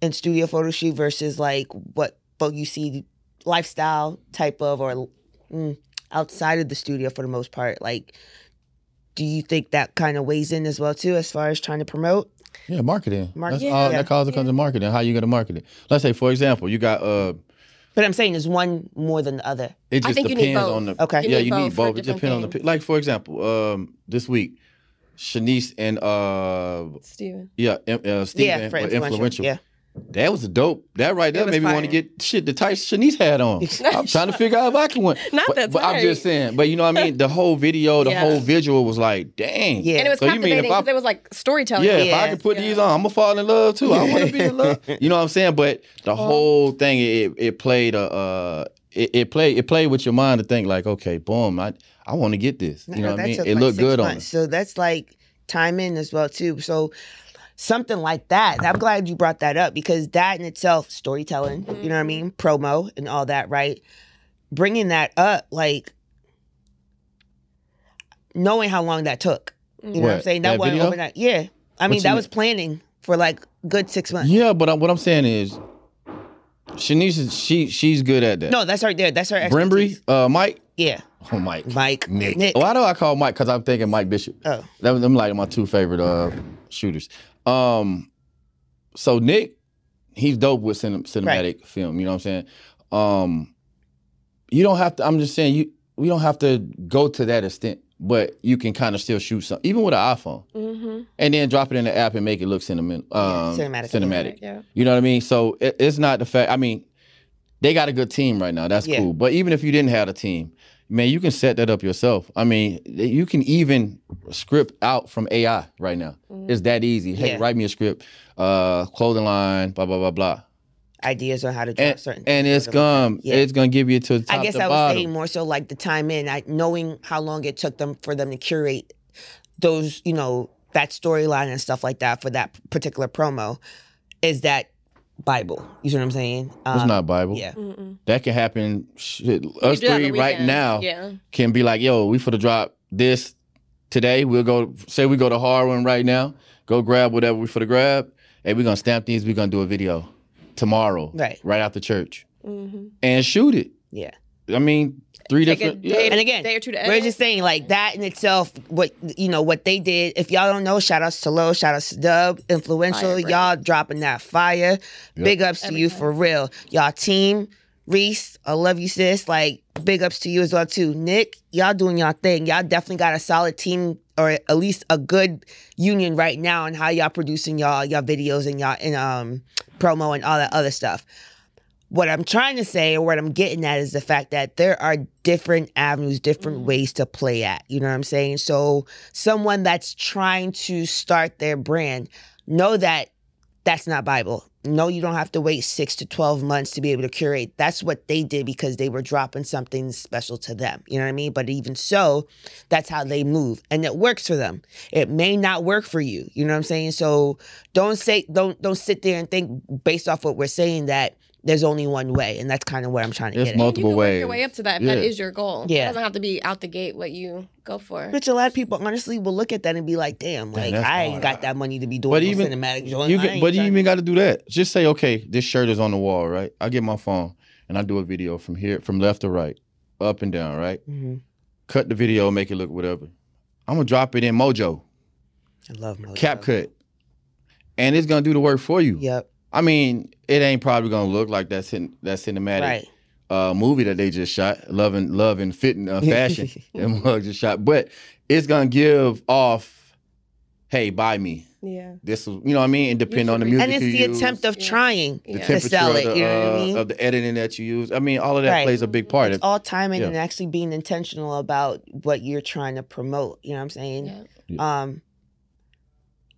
S1: in studio photo shoot, versus like what what you see lifestyle type of or mm, outside of the studio for the most part, like? Do you think that kind of weighs in as well too, as far as trying to promote?
S2: yeah, marketing.
S1: Marketing.
S2: That's
S3: Yeah.
S2: all that calls it comes to marketing. How you going to market it? Let's say, for example, you got, uh,
S1: But I'm saying is one more than the other.
S2: it
S3: I
S2: just
S3: think you need
S2: depends
S3: both.
S2: on the,
S1: Okay.
S3: You
S2: yeah,
S3: need
S2: you
S3: both
S2: need
S3: for
S2: both. It
S3: different
S2: depends on the, like, for example, um, this week, Shanice and, uh,
S3: Steven.
S2: yeah, em- uh, Steven
S1: yeah,
S2: were
S1: for influential.
S2: influential.
S1: Yeah.
S2: That was a dope. That right there made me want to get shit the tight Shanice had on. I'm trying to figure out if I can win.
S3: Not
S2: but,
S3: that
S2: but I'm just saying. But you know what I mean? The whole video, the
S3: Yeah.
S2: whole visual was like, dang.
S1: Yeah.
S3: And it was
S2: So you mean if
S3: captivating because it was like storytelling.
S2: Yeah, if I can put
S3: Yeah.
S2: these on, I'm gonna fall in love too. I want to be in love. You know what I'm saying? But the whole thing, it it played a, uh, it, it played it played with your mind to think like, okay, boom, I I want to get this. You know what I mean? It
S1: like
S2: looked good on.
S1: months. So that's like time in as well too. So something like that. I'm glad you brought that up because that in itself, storytelling. You know what I mean? Promo and all that, right? Bringing that up, like knowing how long that took. You know what I'm saying? That,
S2: that
S1: wasn't
S2: video?
S1: overnight. Yeah. I mean, that
S2: mean?
S1: was planning for like good six months.
S2: Yeah, but I, what I'm saying is, Shanice is she she's good at that.
S1: No, that's right there. That's her
S2: Brimbry, uh, Mike,
S1: Yeah.
S2: oh Mike,
S1: Mike.
S2: Nick.
S1: Nick.
S2: Why do I call Mike? Because I'm thinking Mike Bishop.
S1: Oh.
S2: That them like my two favorite uh shooters. Um, so Nick, he's dope with cinem- cinematic film. You know what I'm saying? Um, you don't have to. I'm just saying you. We don't have to go to that extent, but you can kind of still shoot some, even with an iPhone,
S3: Mm-hmm.
S2: and then drop it in the app and make it look. Um,
S1: cinematic.
S2: Cinematic.
S3: Yeah.
S2: You know what I mean? So it, it's not the fact. I mean, they got a good team right now. That's
S1: Yeah.
S2: cool. But even if you didn't have a team, man, you can set that up yourself. I mean, you can even script out from AI right now. It's that easy. Hey,
S1: Yeah.
S2: write me a script, uh, clothing line, blah blah blah blah,
S1: Ideas on how to draw
S2: and,
S1: certain
S2: and it's
S1: like
S2: gonna.
S1: Yeah.
S2: it's gonna give you to the top
S1: I guess I was
S2: bottom.
S1: saying more so like the time in, I, knowing how long it took them for them to curate those, you know, that storyline and stuff like that for that particular promo. Is that Bible? You see what I'm saying?
S2: it's
S1: Um,
S2: not Bible.
S1: Yeah.
S3: Mm-mm.
S2: That can happen. Shit, us
S3: do that on the
S2: three right now
S3: Yeah.
S2: can be like, yo, we for to drop this today. We'll go say we go to Harwin right now. Go grab whatever we for to grab. Hey, we're gonna stamp these. We're gonna do a video tomorrow.
S1: Right.
S2: Right after church.
S3: Mm-hmm.
S2: And shoot it.
S1: Yeah.
S2: I mean, three
S3: Take
S2: different
S3: day,
S2: yeah.
S1: And again,
S3: day or two to
S1: We're just saying like that in itself, what you know, what they did. If y'all don't know, shout outs to Low, shout outs to Dub, influential.
S3: Fire,
S1: y'all dropping that fire. Big ups to you
S3: time.
S1: for real. Y'all team, Reese, I love you, sis. Like, big ups to you as well too. Nick, y'all doing y'all thing. Y'all definitely got a solid team or at least a good union right now on how y'all producing y'all y'all videos and y'all and um promo and all that other stuff what I'm trying to say or what I'm getting at is the fact that there are different avenues, different mm. ways to play at. You know what I'm saying? So, someone that's trying to start their brand, know that that's not Bible. No, you don't have to wait six to 12 months to be able to curate. That's what they did because they were dropping something special to them. You know what I mean? But even so, that's how they move and it works for them. It may not work for you. You know what I'm saying? So don't say, don't, don't sit there and think based off what we're saying that there's only one way. And that's kind of where I'm trying to
S2: It's
S1: get at.
S2: multiple
S3: you can work
S2: ways.
S3: your way up to that if
S2: Yeah.
S3: that is your goal.
S1: Yeah.
S3: It doesn't have to be out the gate what you go for.
S1: Which a lot of people honestly will look at that and be like, damn, like
S2: that's
S1: I ain't
S2: hard.
S1: got that money to be doing
S2: But even
S1: cinematic joint.
S2: you can, but you even got to do that. Just say, okay, this shirt is on the wall, right? I get my phone and I do a video from here, from left to right, up and down, right?
S1: Mhm.
S2: Cut the video, make it look whatever. I'm gonna drop it in Mojo,
S1: I love Mojo.
S2: CapCut, and it's gonna do the work for you.
S1: Yep.
S2: I mean, it ain't probably gonna look like that cin- that cinematic
S1: Right.
S2: uh, movie that they just shot, Love and Love and Fit uh, Fashion, and Mug just shot, but it's gonna give off, hey, buy me.
S3: Yeah.
S2: This is, you know what I mean, and depend on the music
S1: And it's
S2: you
S1: the
S2: use,
S1: attempt of
S3: Yeah.
S1: trying
S3: Yeah.
S2: the
S3: to
S2: temperature
S1: sell
S2: of
S1: it.
S2: the,
S1: You know what I
S2: uh,
S1: mean?
S2: of the editing that you use. I mean, all of that
S1: Right.
S2: plays a big part.
S1: It's
S2: Of,
S1: all timing
S2: Yeah.
S1: and actually being intentional about what you're trying to promote. You know what I'm saying?
S3: Yeah.
S1: Um,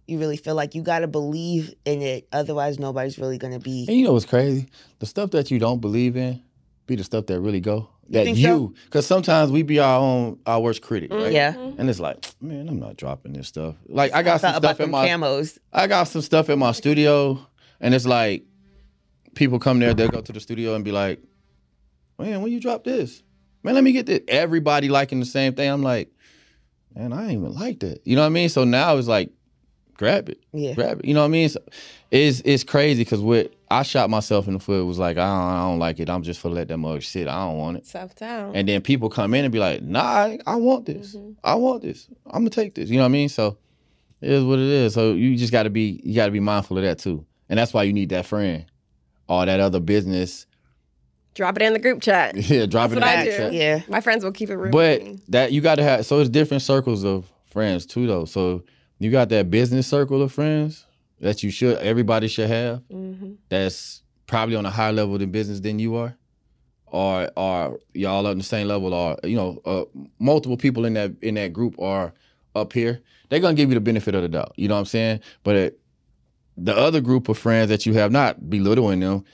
S1: you really feel like you got to believe in it, otherwise nobody's really going to be.
S2: and you know what's crazy? The stuff that you don't believe in be the stuff that really go. That
S1: think
S2: you,
S1: so?
S2: because sometimes we be our own our worst critic, mm, right?
S1: Yeah. Mm-hmm.
S2: And it's like, man, I'm not dropping this stuff. Like I got some stuff in my
S1: camos.
S2: I got some stuff in my studio, and it's like people come there, they'll go to the studio and be like, "Man, when you drop this, man, let me get this." Everybody liking the same thing. I'm like, man, I ain't even like that. You know what I mean? So now it's like, grab it,
S1: Yeah.
S2: grab it. You know what I mean? So it's it's crazy because what I shot myself in the foot was like, I don't, I don't like it. I'm just for let that mug sit. I don't want it.
S3: Self down.
S2: And then people come in and be like, Nah, I, I want this. Mm-hmm. I want this. I'm gonna take this. You know what I mean? So it is what it is. So you just gotta be you gotta be mindful of that too. And that's why you need that friend. All that other business.
S3: Drop it in the group chat.
S2: Yeah, drop
S3: That's
S2: it
S3: what
S2: in
S3: I
S2: the
S3: do.
S2: chat.
S1: Yeah.
S3: My friends will keep it real.
S2: But that you gotta have so it's different circles of friends too though. So you got that business circle of friends, that you should everybody should have
S3: hmm
S2: that's probably on a higher level than business than you are, or are y'all on the same level, or you know, uh, multiple people in that in that group are up here, they're gonna give you the benefit of the doubt. You know what I'm saying? But it, the other group of friends that you have, not belittling them,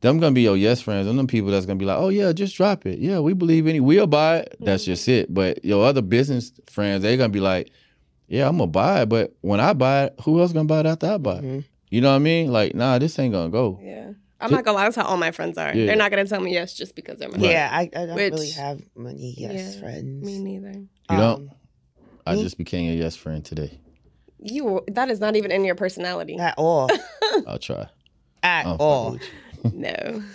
S2: them gonna be your yes friends. And them people that's gonna be like, oh yeah, just drop it. Yeah, we believe in it. We'll buy it. That's just it. But your other business friends, they're gonna be like, yeah, I'm gonna buy it. But when I buy it, who else gonna buy it after I buy it?
S1: Mhm.
S2: You know what I mean? Like, nah, this ain't gonna go.
S3: Yeah. I'm not gonna lie, that's how all my friends are.
S2: Yeah.
S3: They're not gonna tell me yes just because they're my
S1: Yeah, I, I don't
S3: Which-
S1: really have many yes
S3: Yeah,
S1: friends.
S3: Me neither.
S2: You don't?
S1: Um,
S2: I
S1: Me?
S2: just became a yes friend today.
S3: You that is not even in your personality.
S1: at all.
S2: I'll try.
S1: At
S2: I'm
S1: all.
S2: fucking with you.
S3: no.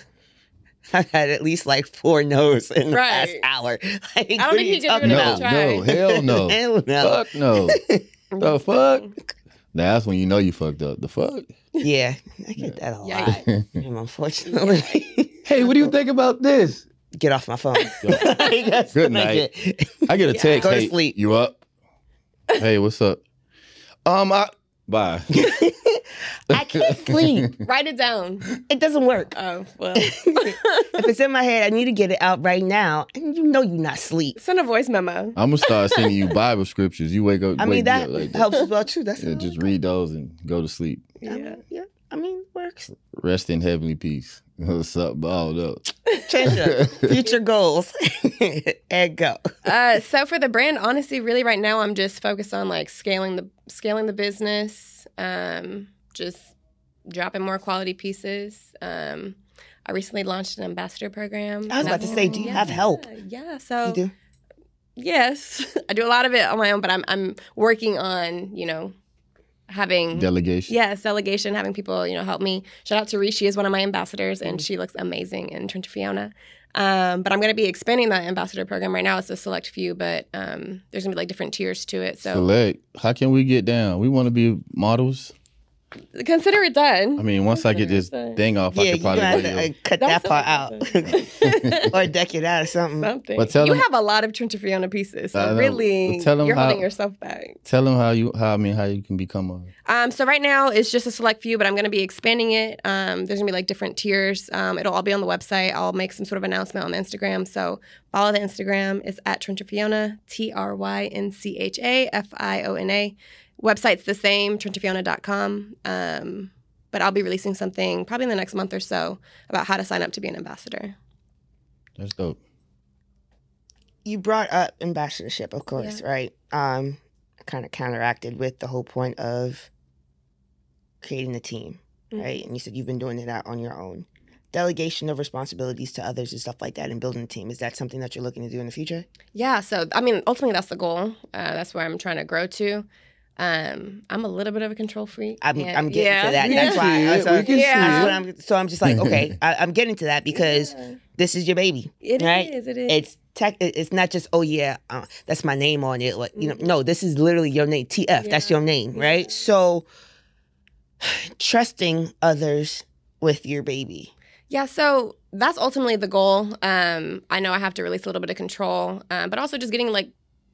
S1: I've had at least like four no's in the past
S3: Right.
S1: hour. Like,
S3: don't
S1: what are
S3: think
S1: you
S3: he can
S1: talking
S3: even
S2: No,
S1: about?
S3: try.
S2: no, hell no.
S1: Hell no.
S2: Fuck no. the fuck? That's when you know you fucked up. The fuck?
S1: Yeah, I get that a lot.
S3: Yikes.
S1: And unfortunately,
S2: hey, what do you think about this?
S1: get off my phone.
S2: Good
S1: Good
S2: night. I get a text.
S1: Go to
S2: hey,
S1: sleep.
S2: You up? Hey, what's up? Um, I bye.
S1: I can't sleep.
S3: Write it down.
S1: It doesn't work.
S3: Oh well.
S1: if it's in my head, I need to get it out right now. And you know you're not asleep.
S3: Send a voice memo.
S2: I'm gonna start sending you Bible scriptures. You wake up.
S1: I mean,
S2: me
S1: that
S2: up like
S1: helps as well too. That's
S2: Yeah, just read those and go to sleep.
S1: I
S3: Yeah.
S1: mean, yeah. I mean, works.
S2: Rest in heavenly peace. What's up, balled up?
S1: Change your future goals and go.
S3: Uh, so for the brand, honestly, really right now, I'm just focused on like scaling the scaling the business, um, just dropping more quality pieces. Um, I recently launched an ambassador program.
S1: I was about to say, do you have help?
S3: Yeah. So
S1: You do.
S3: yes, I do a lot of it on my own, but I'm I'm working on you know having
S2: Delegation.
S3: Yes, delegation, having people, you know, help me. Shout out to Rishi, is one of my ambassadors,
S1: Mm-hmm.
S3: and she looks amazing in Tryncha Fiona. Um, but I'm going to be expanding that ambassador program right now. It's a select few, but um, there's going to be like different tiers to it. So
S2: Select. How can we get down? We want to be models.
S3: Consider it done.
S2: I mean, once I get this
S3: Consider
S2: thing off,
S1: Yeah,
S2: I
S1: you
S2: could probably.
S1: have
S2: video.
S1: to uh, cut
S3: Don't
S1: that part out, or deck it out or something.
S3: Something.
S2: But tell
S3: you
S2: them-
S3: have a lot of Tryncha Fiona pieces, so really,
S2: But tell 'em
S3: you're
S2: how-
S3: holding yourself back.
S2: Tell them how you how I mean how you can become a.
S3: Um, so right now it's just a select few, but I'm going to be expanding it. Um, there's going to be like different tiers. Um, it'll all be on the website. I'll make some sort of announcement on the Instagram. So follow the Instagram. It's at Tryncha Fiona, T R Y N C H A F I O N A. Website's the same, trynchafiona.com. Um, but I'll be releasing something probably in the next month or so about how to sign up to be an ambassador.
S2: That's dope.
S1: you brought up ambassadorship, of course, right? Um, kind of counteracted with the whole point of creating a team,
S3: Mhm.
S1: right? And you said you've been doing it out on your own. Delegation of responsibilities to others and stuff like that, and building a team. Is that something that you're looking to do in the future?
S3: Yeah, so I mean, ultimately that's the goal. Uh, that's where I'm trying to grow to. Um, I'm a little bit of a control freak.
S1: I'm,
S3: and-
S1: I'm getting
S3: yeah.
S1: to that.
S2: We
S1: That's why.
S2: see
S1: I-
S2: it.
S1: so,
S2: We can
S3: Yeah.
S2: see.
S1: I'm, so I'm just like, okay, I, I'm getting to that because
S3: Yeah.
S1: this is your baby.
S3: It is.
S1: right?
S3: It is.
S1: It's tech. It's not just oh yeah, uh, that's my name on it. Like you know,
S3: Mhm.
S1: no, this is literally your name. TF. That's your name,
S3: Yeah.
S1: right? So trusting others with your baby.
S3: Yeah, so that's ultimately the goal. Um, I know I have to release a little bit of control, um, but also just getting like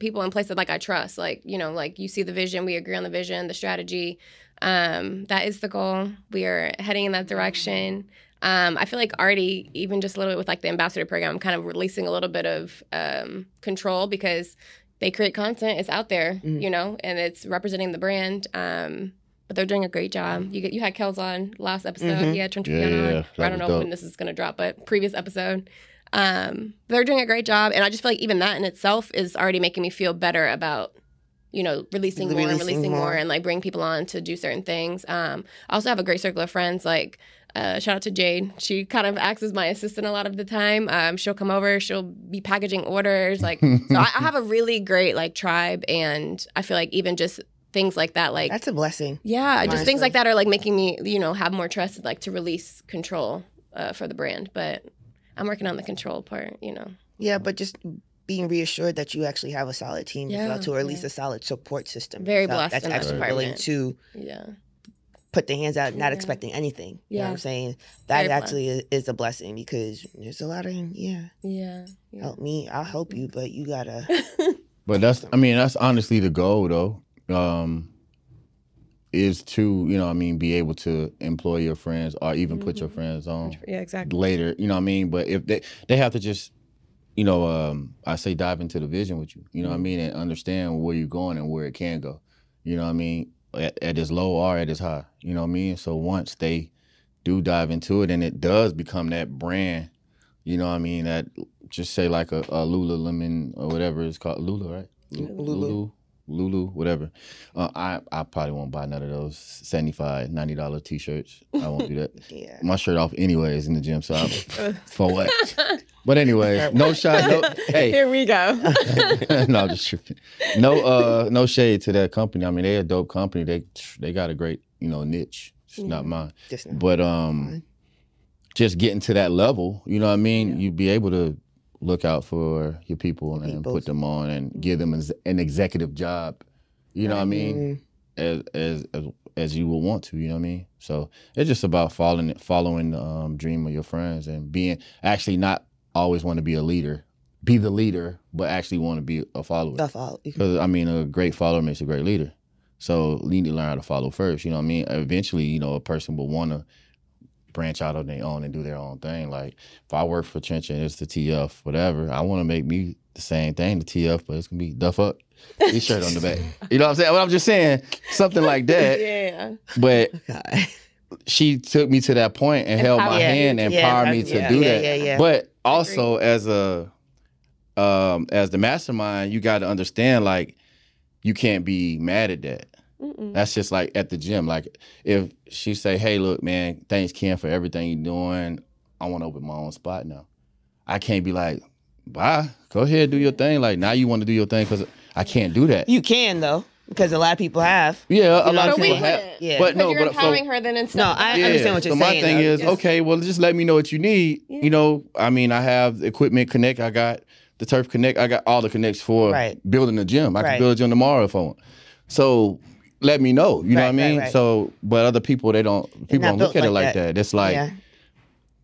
S3: people in place that like I trust. Like you know, like you see the vision, we agree on the vision, the strategy. Um, that is the goal. We are heading in that direction. Um, I feel like already, even just a little bit with like the ambassador program, I'm kind of releasing a little bit of um, control because they create content, it's out there,
S1: Mhm.
S3: you know, and it's representing the brand. Um, but they're doing a great job. You get you had Kels on last episode.
S1: Mhm.
S3: He had Trent
S2: Yeah,
S3: Trujillo
S2: yeah,
S3: on.
S2: yeah.
S3: Or
S2: That
S3: I don't know
S2: dope.
S3: when this is going to drop, but previous episode. Um, they're doing a great job, and I just feel like even that in itself is already making me feel better about, you know, releasing more and
S1: Releasing
S3: more.
S1: more.
S3: and like bring people on to do certain things. Um, I also have a great circle of friends. Like, uh, shout out to Jade. She kind of acts as my assistant a lot of the time. Um, she'll come over. She'll be packaging orders. Like, so I, I have a really great like tribe, and I feel like even just things like that, like
S1: That's a blessing.
S3: yeah, just things like that are like making me, you know, have more trust, like to release control uh, for the brand. But I'm working on the control part, you know.
S1: Yeah, but just being reassured that you actually have a solid team as
S3: Yeah,
S1: well, too, or at
S3: yeah.
S1: least a solid support system.
S3: Very
S1: So
S3: blessed
S1: That's
S3: in that
S1: actually willing to
S3: Yeah,
S1: put their hands out, not
S3: Yeah.
S1: expecting anything. You know what
S3: Yeah.
S1: I'm saying? That
S3: Very
S1: actually is, is a blessing because there's a lot of yeah.
S3: yeah, yeah.
S1: Help me, I'll help you, but you gotta.
S2: But that's I mean that's honestly the goal though. Um is to you know what I mean be able to employ your friends or even put your
S3: Mhm.
S2: friends on
S3: Yeah, exactly.
S2: later. You know what I mean? But if they they have to just you know um, I say dive into the vision with you. You know what I mean and understand where you're going and where it can go. You know what I mean at, at its low or at its high. You know what I mean? So once they do dive into it and it does become that brand. You know what I mean? That just say like a, a Lululemon or whatever it's called Lulu, right? Lu-
S1: Lulu.
S2: Lulu, Lulu, whatever. Uh, I I probably won't buy none of those 75 90 dollar t-shirts. I won't do that.
S1: Yeah.
S2: My shirt off anyways in the gym, so I, for what? But anyway, no shot. No, hey,
S3: Here we go.
S2: no, I'm just tripping. No, uh, no shade to that company. I mean, they a dope company. They they got a great you know niche. It's not mine.
S1: Just now.
S2: But um, just getting to that level, you know what I mean?
S3: Yeah.
S2: You'd be able to look out for your people and
S1: peoples.
S2: put them on and give them an an executive job. You know what I mean? As, as as as you would want to. You know what I mean? So it's just about following following the um, dream of your friends and being actually not always want to be a leader, be the leader, but actually want to be a follower.
S1: Stuff out.
S2: Because I mean, a great follower makes a great leader. So you need to learn how to follow first. You know what I mean? Eventually, you know, a person will want to branch out on their own and do their own thing. Like if I work for Trench and it's the TF, whatever, I want to make me the same thing, the TF, but it's gonna be Duff Up, T-shirt on the back. You know what I'm saying? What I'm just saying, something like that.
S3: yeah.
S2: But
S1: God.
S2: she took me to that point and held my
S3: Empowered you.
S2: hand and
S1: Yeah,
S2: empowered me to
S1: yeah,
S2: do
S1: yeah,
S2: that.
S1: yeah, yeah.
S2: But also as a um as the mastermind, you got to understand like you can't be mad at that.
S3: Mm-mm.
S2: That's just like at the gym. Like if she say, "Hey, look, man, thanks Ken for everything you're doing. I want to open my own spot now." I can't be like, "Bye, go ahead, do your thing." Like now you want to do your thing because I can't do that.
S1: You can though, because a lot of people have.
S2: Yeah, a
S1: You know
S2: lot of people have.
S3: wouldn't.
S1: Yeah.
S2: But
S3: But
S2: no,
S3: you're
S2: but so-
S3: empowering her then instead.
S1: No, I
S3: that.
S1: understand what you're
S2: so my thing
S1: though.
S2: is,
S1: Just-
S2: okay, well, just let me know what you need.
S3: Yeah.
S2: You know, I mean, I have equipment connect. I got the turf connect. I got all the connects for
S1: Right.
S2: building a gym. I
S1: Right.
S2: can build a gym tomorrow if I want. So let me know. You know what I mean?
S1: right, right.
S2: So, but other people, they don't. People don't look
S1: built
S2: at it
S1: like
S2: like
S1: that.
S2: that. It's like,
S1: yeah.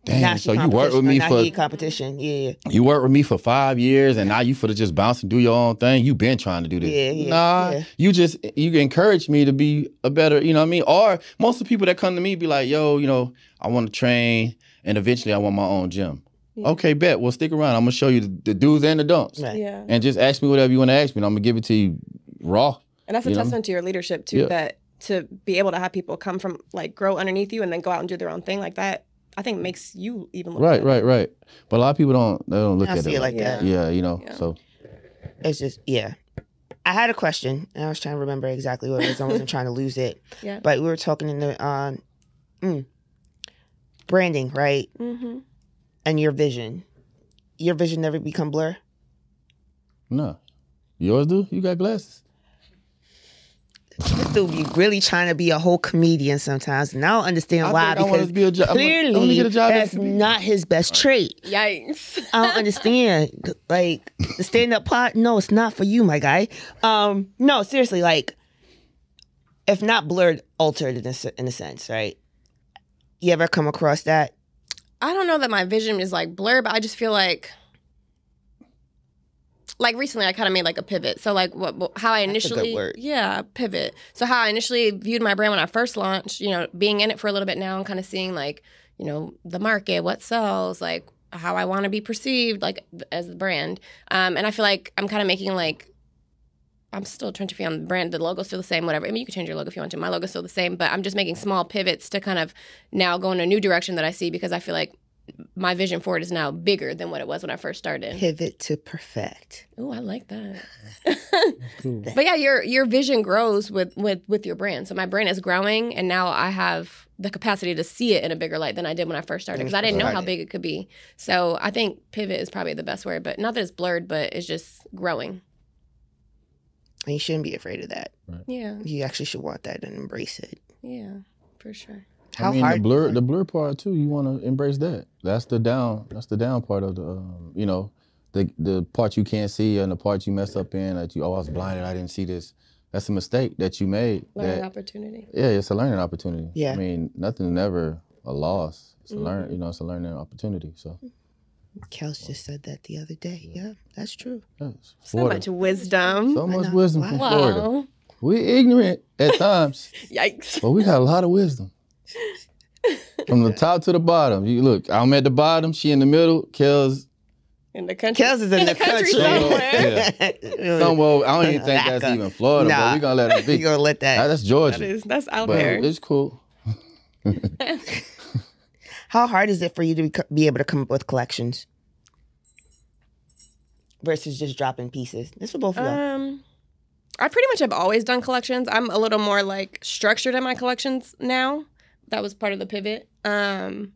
S2: damn.
S1: Nasty
S2: So you work with me
S1: not
S2: for
S1: heat competition. Yeah.
S2: you work with me for five years, and now you for to just bounce and do your own thing. You been trying to do this.
S1: Yeah, yeah,
S2: nah,
S1: yeah.
S2: you just you encourage me to be a better. You know what I mean? Or most of the people that come to me be like, "Yo, you know, I want to train, and eventually I want my own gym."
S3: Yeah.
S2: Okay, bet. Well, stick around. I'm gonna show you the, the do's and the don'ts,
S1: Right.
S3: Yeah.
S2: and just ask me whatever you want to ask me. and I'm gonna give it to you raw.
S3: And that's a
S2: You know?
S3: testament to your leadership too.
S2: Yeah.
S3: That to be able to have people come from like grow underneath you and then go out and do their own thing like that, I think makes you even look
S2: Right,
S3: better.
S2: right, right. But a lot of people don't. They don't look
S1: I
S2: at
S1: see
S2: it
S1: it like
S3: that.
S2: Yeah, you know.
S3: Yeah.
S2: So
S1: It's just yeah. I had a question, and I was trying to remember exactly what it was. I wasn't trying to lose it.
S3: Yeah.
S1: But we were talking in the um, mm, branding, right?
S3: Mm-hmm.
S1: And your vision. Your vision never become blur.
S2: no, yours do. You got glasses.
S1: This dude be really trying to be a whole comedian sometimes, and I don't understand
S2: I
S1: why
S2: think I want
S1: because
S2: to be a job. I want to
S1: clearly
S2: get a job.
S1: that's not his best trait.
S3: Yikes.
S1: I don't understand. Like the stand up pot, no, it's not for you, my guy. Um, no, seriously, like if not blurred, altered in a, in a sense, right? You ever come across that?
S3: I don't know that my vision is like blurred, but I just feel like like recently I kind of made like a pivot. So like what, what how I
S1: That's a good
S3: initially yeah, pivot. So how I initially viewed my brand when I first launched, you know, being in it for a little bit now and kind of seeing like, you know, the market, what sells, like how I want to be perceived like as the brand. Um and I feel like I'm kind of making like I'm still trying to figure out the brand. The logo's still the same, whatever. I mean, you can change your logo if you want to. My logo's still the same, but I'm just making small pivots to kind of now go in a new direction that I see because I feel like my vision for it is now bigger than what it was when I first started.
S1: Pivot to perfect.
S3: Oh, I like that. But yeah, your your vision grows with with with your brand. So my brand is growing, and now I have the capacity to see it in a bigger light than I did when I first started because I didn't know how big it could be. So I think pivot is probably the best word, but not that it's blurred, but it's just growing.
S1: And you shouldn't be afraid of that.
S3: Yeah,
S1: You actually should want that and embrace it.
S3: yeah, for sure.
S1: How
S2: I mean,
S1: hard?
S2: the blur, the blur part too. You want to embrace that. That's the down. That's the down part of the. Um, you know, the the part you can't see and the part you mess up in. That you, oh, I was blinded. I didn't see this. That's a mistake that you made.
S3: Learning
S2: that,
S3: opportunity.
S2: yeah, it's a learning opportunity.
S1: Yeah.
S2: I mean, nothing's never a loss. It's a learn. You know, it's a learning opportunity. So,
S1: Kels just said that the other day. Yeah, that's true.
S2: yes,
S3: So much wisdom.
S2: So much wisdom
S1: Wow.
S2: from Florida.
S3: Wow.
S2: We ignorant at times,
S3: Yikes.
S2: but we got a lot of wisdom. From the top to the bottom. You look, I'm at the bottom, she in the middle, Kel's
S3: In the country.
S1: Kels is in, the, country,
S3: somewhere.
S1: somewhere.
S2: somewhere. I don't even think that's
S1: Back
S2: even Florida,
S1: Nah.
S2: but we're gonna let it
S1: You
S2: be.
S1: gonna let
S2: That-
S1: that?
S2: That's Georgia.
S3: That is, that's out
S2: but
S3: there.
S2: it's cool.
S1: How hard is it for you to be, be able to come up with collections versus just dropping pieces? This for both of y'all.
S3: Um, I pretty much have always done collections. I'm a little more like structured in my collections now. That was part of the pivot. Um,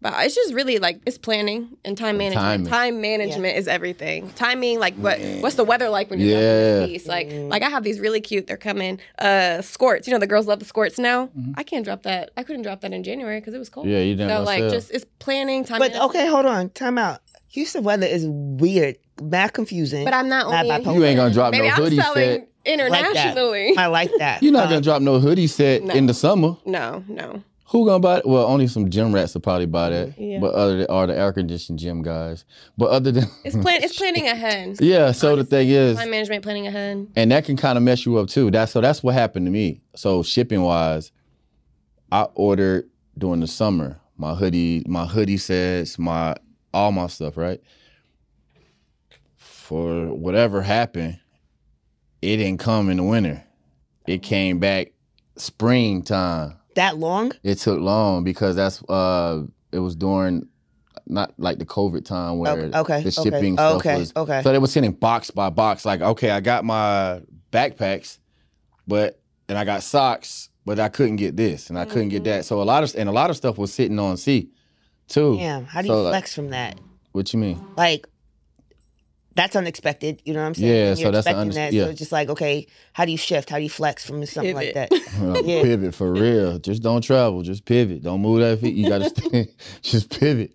S3: but it's just really like it's planning and time management.
S2: timing.
S3: Time management is everything. Timing, like what what's the weather like when you're
S2: Yeah.
S3: yeah. this piece? Like
S1: Mhm.
S3: like I have these really cute. They're coming. Uh, squirts. You know the girls love the squirts now.
S2: Mhm.
S3: I can't drop that. I couldn't drop that in January because it was cold.
S2: Yeah, you didn't
S3: So like
S2: sell.
S3: just it's planning time.
S1: but
S3: management.
S1: okay, hold on. Time out. Houston weather is weird, mad confusing.
S3: But I'm not
S1: Not
S3: only. in
S1: bipolar.
S2: You ain't gonna drop
S3: Baby,
S2: no
S3: I'm
S2: hoodie
S3: selling
S2: set.
S3: Internationally.
S1: I like that.
S2: You're not gonna um, drop no hoodie set
S3: No.
S2: in the summer.
S3: No, no.
S2: Who gonna buy it? Well, only some gym rats will probably buy that.
S3: Yeah.
S2: But other than, or the air conditioned gym guys. But other than
S3: It's plan. It's planning ahead.
S2: Yeah, so the thing is
S3: Time management, planning ahead.
S2: and that can kind of mess you up too. That's so that's what happened to me. So shipping wise, I ordered during the summer my hoodie, my hoodie sets, my all my stuff, right? For whatever happened, it didn't come in the winter. It came back springtime.
S1: that long?
S2: It took long because that's uh it was during not like the COVID time where
S1: Okay, okay,
S2: the
S1: okay,
S2: shipping stuff
S1: okay,
S2: was
S1: okay.
S2: so they were sending box by box. Like, okay, I got my backpacks, but and I got socks, but I couldn't get this and I couldn't get
S3: Mm-hmm.
S2: that. So a lot of and a lot of stuff was sitting on sea too.
S1: Damn, how do you
S2: So, like-
S1: flex from that?
S2: What you mean?
S1: Like, that's unexpected. You know what I'm saying?
S2: Yeah,
S1: When
S2: so
S1: you're
S2: that's an
S1: expecting
S2: under-
S1: that.
S2: yeah.
S1: So it's just like, okay, how do you shift? How do you flex from something like that?
S3: Pivot.
S1: Yeah.
S2: Pivot for real. Just don't travel. Just pivot. Don't move that feet. You gotta stay. Just pivot.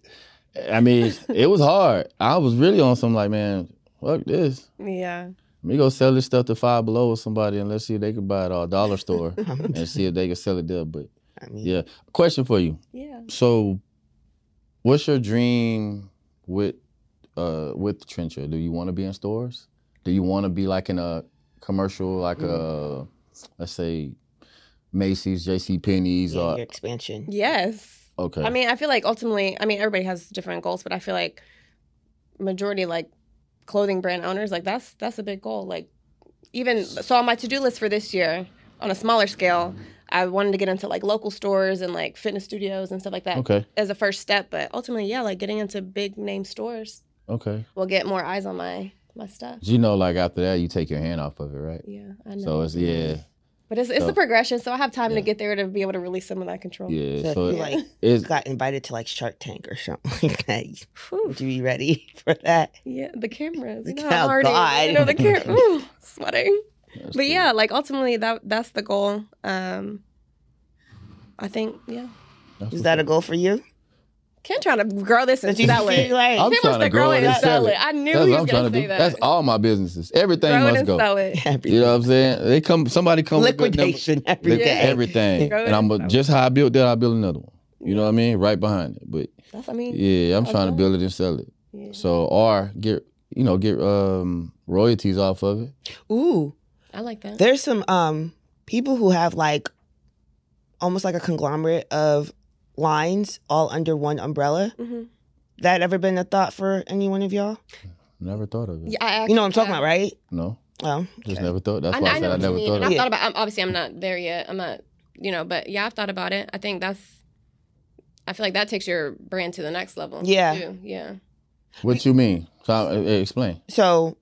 S2: I mean, it was hard. I was really on some like, man, fuck this.
S3: Yeah.
S2: Let me go sell this stuff to Five Below or somebody and let's see if they can buy it at a dollar store and see if they can sell it there. But
S1: I mean,
S2: yeah, question for you.
S3: Yeah.
S2: So, what's your dream with uh with the Tryncha? Do you want to be in stores? Do you want to be like in a commercial, like a let's say Macy's, J.C. Penney's,
S1: yeah,
S2: uh
S1: or expansion.
S3: Yes.
S2: okay?
S3: I mean, I feel like ultimately, I mean, everybody has different goals, but I feel like majority like clothing brand owners, like that's that's a big goal. Like even so on my to-do list for this year, on a smaller scale, I wanted to get into like local stores and like fitness studios and stuff like that
S2: okay,
S3: as a first step. But ultimately, yeah, like getting into big name stores
S2: okay.
S3: will get more eyes on my my stuff.
S2: You know, like after that, you take your hand off of it, right?
S3: Yeah, I know.
S2: So it's yeah,
S3: but it's it's
S2: so-
S3: a progression, so I have time
S2: Yeah.
S3: to get there to be able to release some of that control.
S2: yeah.
S1: So,
S2: So
S1: if you like
S2: it's
S1: got invited to like Shark Tank or something like that,
S3: Whew.
S1: would you be ready for that?
S3: Yeah, the cameras. You know,
S1: Oh,
S3: I'm
S1: God.
S3: you know, the camera. Ooh, sweating.
S2: that's
S3: But
S2: cool.
S3: yeah, like ultimately, that that's the goal. Um, I think, yeah.
S2: That's
S1: Is
S2: what's
S1: that a goal for you?
S3: Can't try to grow this and
S1: you
S3: sell
S1: feel
S3: it.
S1: like
S2: I'm
S3: Kim
S2: trying
S3: wants
S2: to
S3: to grow
S2: grow
S3: it
S2: it
S3: and
S2: and sell
S3: sell
S2: it.
S3: it. I knew
S2: That's
S3: he was
S2: trying
S3: going
S2: to
S3: to say
S2: do.
S3: that.
S2: That's all my businesses. Everything
S3: grow
S2: must go.
S3: sell it.
S1: Everything.
S2: You know what I'm saying? They come. Somebody come with good number-
S1: Liquidation every
S2: Look
S1: day.
S2: at everything.
S3: Grow
S2: And I'm
S3: and sell it.
S2: just how I built that, I build another one. You know what I mean? Right behind it. But
S3: That's, I mean,
S2: yeah, I'm
S3: That's
S2: trying to build it and sell it.
S3: yeah.
S2: So or get you know get um royalties off of it.
S1: Ooh,
S3: I like that.
S1: there's some um people who have like almost like a conglomerate of lines all under one umbrella.
S3: hmm
S1: That ever been a thought for any one of y'all?
S2: Never thought of it.
S3: Yeah, I
S1: You know what I'm talking
S3: actually-
S1: about, right?
S2: No,
S1: Oh,
S2: just never thought. That's
S3: I,
S2: why I,
S3: I
S2: said I never
S3: mean.
S2: thought
S3: And
S2: of
S3: I've
S2: it.
S3: thought about. I'm, obviously, I'm not there yet. I'm not, you know, but yeah, I've thought about it. I think that's. I feel like that takes your brand to the next level.
S1: Yeah.
S3: too. Yeah.
S2: What you mean? So uh, explain.
S1: So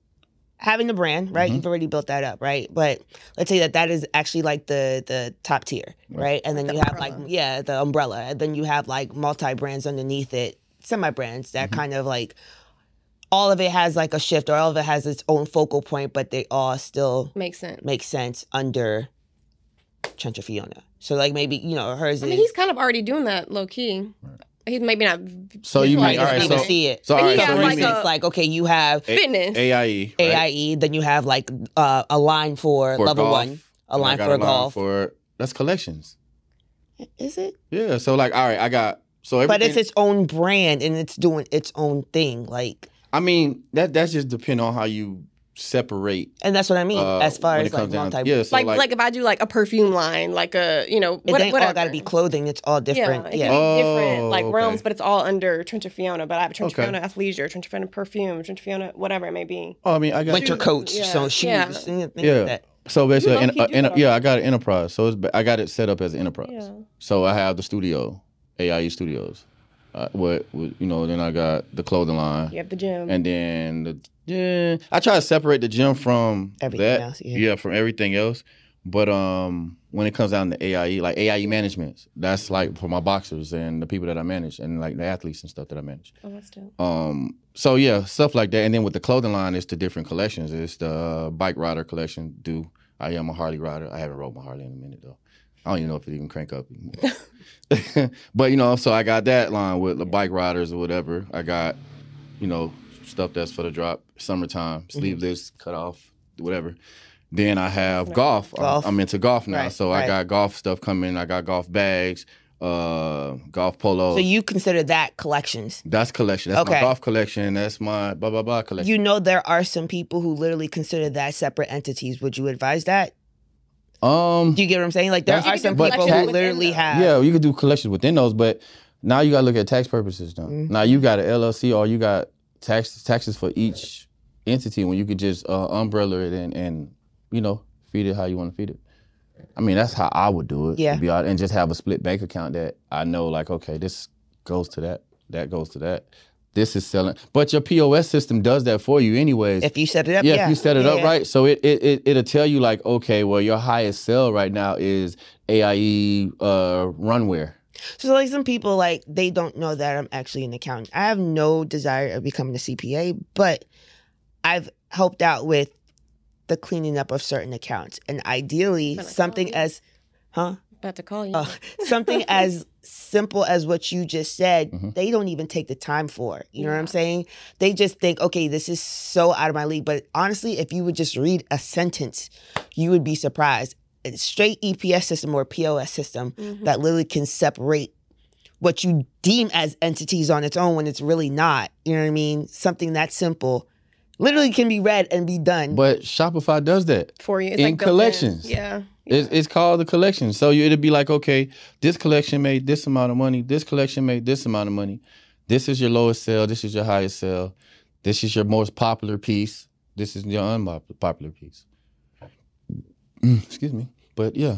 S1: having the brand, right?
S2: Mhm.
S1: You've already built that up, right? But let's say that that is actually like the the top tier, right? And then
S3: Like
S1: you
S3: the
S1: have like yeah, the umbrella. And then you have like multi brands underneath it, semi brands that
S2: Mhm.
S1: kind of like all of it has like a shift or all of it has its own focal point, but they all still
S3: Makes sense.
S1: make sense under Tryncha Fiona. So like maybe you know hers
S3: I
S1: is
S3: mean, he's kind of already doing that low key. He's maybe not
S2: So you
S1: like
S2: mean all right? So
S1: can see it.
S2: so all
S3: But
S2: right.
S3: he
S2: So
S3: like
S2: mean
S3: a-
S1: it's like okay, you have
S2: A-
S3: fitness.
S2: AIE? right?
S1: AIE, then you have like uh, a line for,
S2: For
S1: level
S2: golf,
S1: one, a
S2: and I
S1: line
S2: got
S1: for
S2: a line
S1: golf.
S2: For that's collections.
S1: Is it?
S2: Yeah. So like, all right, I got so everything.
S1: But it's its own brand and it's doing its own thing. Like
S2: I mean, that that's just depend on how you separate.
S1: And that's what I mean,
S2: uh,
S1: as far as like
S2: comes down-
S1: multi.
S2: yeah, so
S3: like, like if I do like a perfume line, like a you know
S1: it
S3: what,
S1: ain't
S3: whatever.
S1: all got to be clothing. It's all different.
S3: Yeah,
S1: Yeah.
S3: can be different
S2: Oh,
S3: like
S2: okay.
S3: realms, but it's all under Tryncha Fiona. But I have a Trench
S2: Okay.
S3: of Fiona athleisure, Tryncha Fiona perfume, Tryncha Fiona whatever it may be.
S2: Oh, I mean, I got
S1: Winter
S3: Shoes,
S1: coats,
S3: yeah.
S1: so shoes,
S3: Yeah.
S1: things like
S2: Yeah.
S1: that.
S2: So basically,
S3: You
S2: an,
S3: low-key
S2: a, an- yeah, I got an enterprise. So it's, I got it set up as an enterprise.
S3: Yeah.
S2: So I have the studio, AIE Studios. Uh, what, what you know? Then I got the clothing line,
S3: You have the gym.
S2: and then the yeah. I try to separate the gym from
S1: Everything
S2: that.
S1: else, yeah.
S2: from everything else. But um, when it comes down to AIE, like AIE management, that's like for my boxers and the people that I manage, and like the athletes and stuff that I manage.
S3: oh, that's dope.
S2: Um, so yeah, stuff like that. And then with the clothing line, it's the different collections. It's the uh, bike rider collection. Do I am a Harley rider? I haven't rode my Harley in a minute though. I don't even know if it even crank up but you know, so I got that line with the bike riders or whatever. I got, you know, stuff that's for the drop, summertime,
S1: Mm-hmm.
S2: sleeveless, cut off, whatever. Then I have golf. I'm- I'm into golf now,
S1: Right,
S2: so I got golf stuff coming. I got golf bags, uh, golf polo.
S1: So you consider that collections.
S2: That's collection. That's
S1: Okay.
S2: my golf collection. That's my blah blah blah collection.
S1: You know there are some people who literally consider that separate entities. Would you advise that?
S2: um,
S1: Do you get what I'm saying? Like there are some people who literally have.
S2: yeah, you could do collections within those, but now you gotta look at tax purposes. Now,
S1: Mhm.
S2: now you got an LLC or you got tax taxes for each entity when you could just uh, umbrella it and and you know feed it how you want to feed it. I mean, that's how I would do it.
S1: Yeah.
S2: be honest, and just have a split bank account that I know, like, okay, this goes to that, that goes to that. This is selling, but your POS system does that for you, anyways.
S1: If you set it up,
S2: yeah,
S1: yeah,
S2: if you set it up right, so it, it it it'll tell you like, okay, well, your highest sell right now is AIE uh, runwear.
S1: So like some people like they don't know that I'm actually an accountant. I have no desire of becoming a CPA, but I've helped out with the cleaning up of certain accounts, and ideally something as, huh?
S3: About to call you.
S1: Uh, something as simple as what you just said,
S2: Mhm.
S1: they don't even take the time for. You know what I'm saying? They just think, okay, this is so out of my league. But honestly, if you would just read a sentence, you would be surprised. A straight EPS system or POS system
S3: Mhm.
S1: that literally can separate what you deem as entities on its own when it's really not. You know what I mean? Something that simple literally can be read and be done.
S2: But Shopify does that.
S3: for you. It's
S2: in
S3: like built
S2: collections.
S3: Yeah.
S2: It's, it's called the collection. So you, it'll be like, okay, this collection made this amount of money. This collection made this amount of money. This is your lowest sale. This is your highest sale. This is your most popular piece. This is your unpopular piece. Mm, excuse me. But yeah,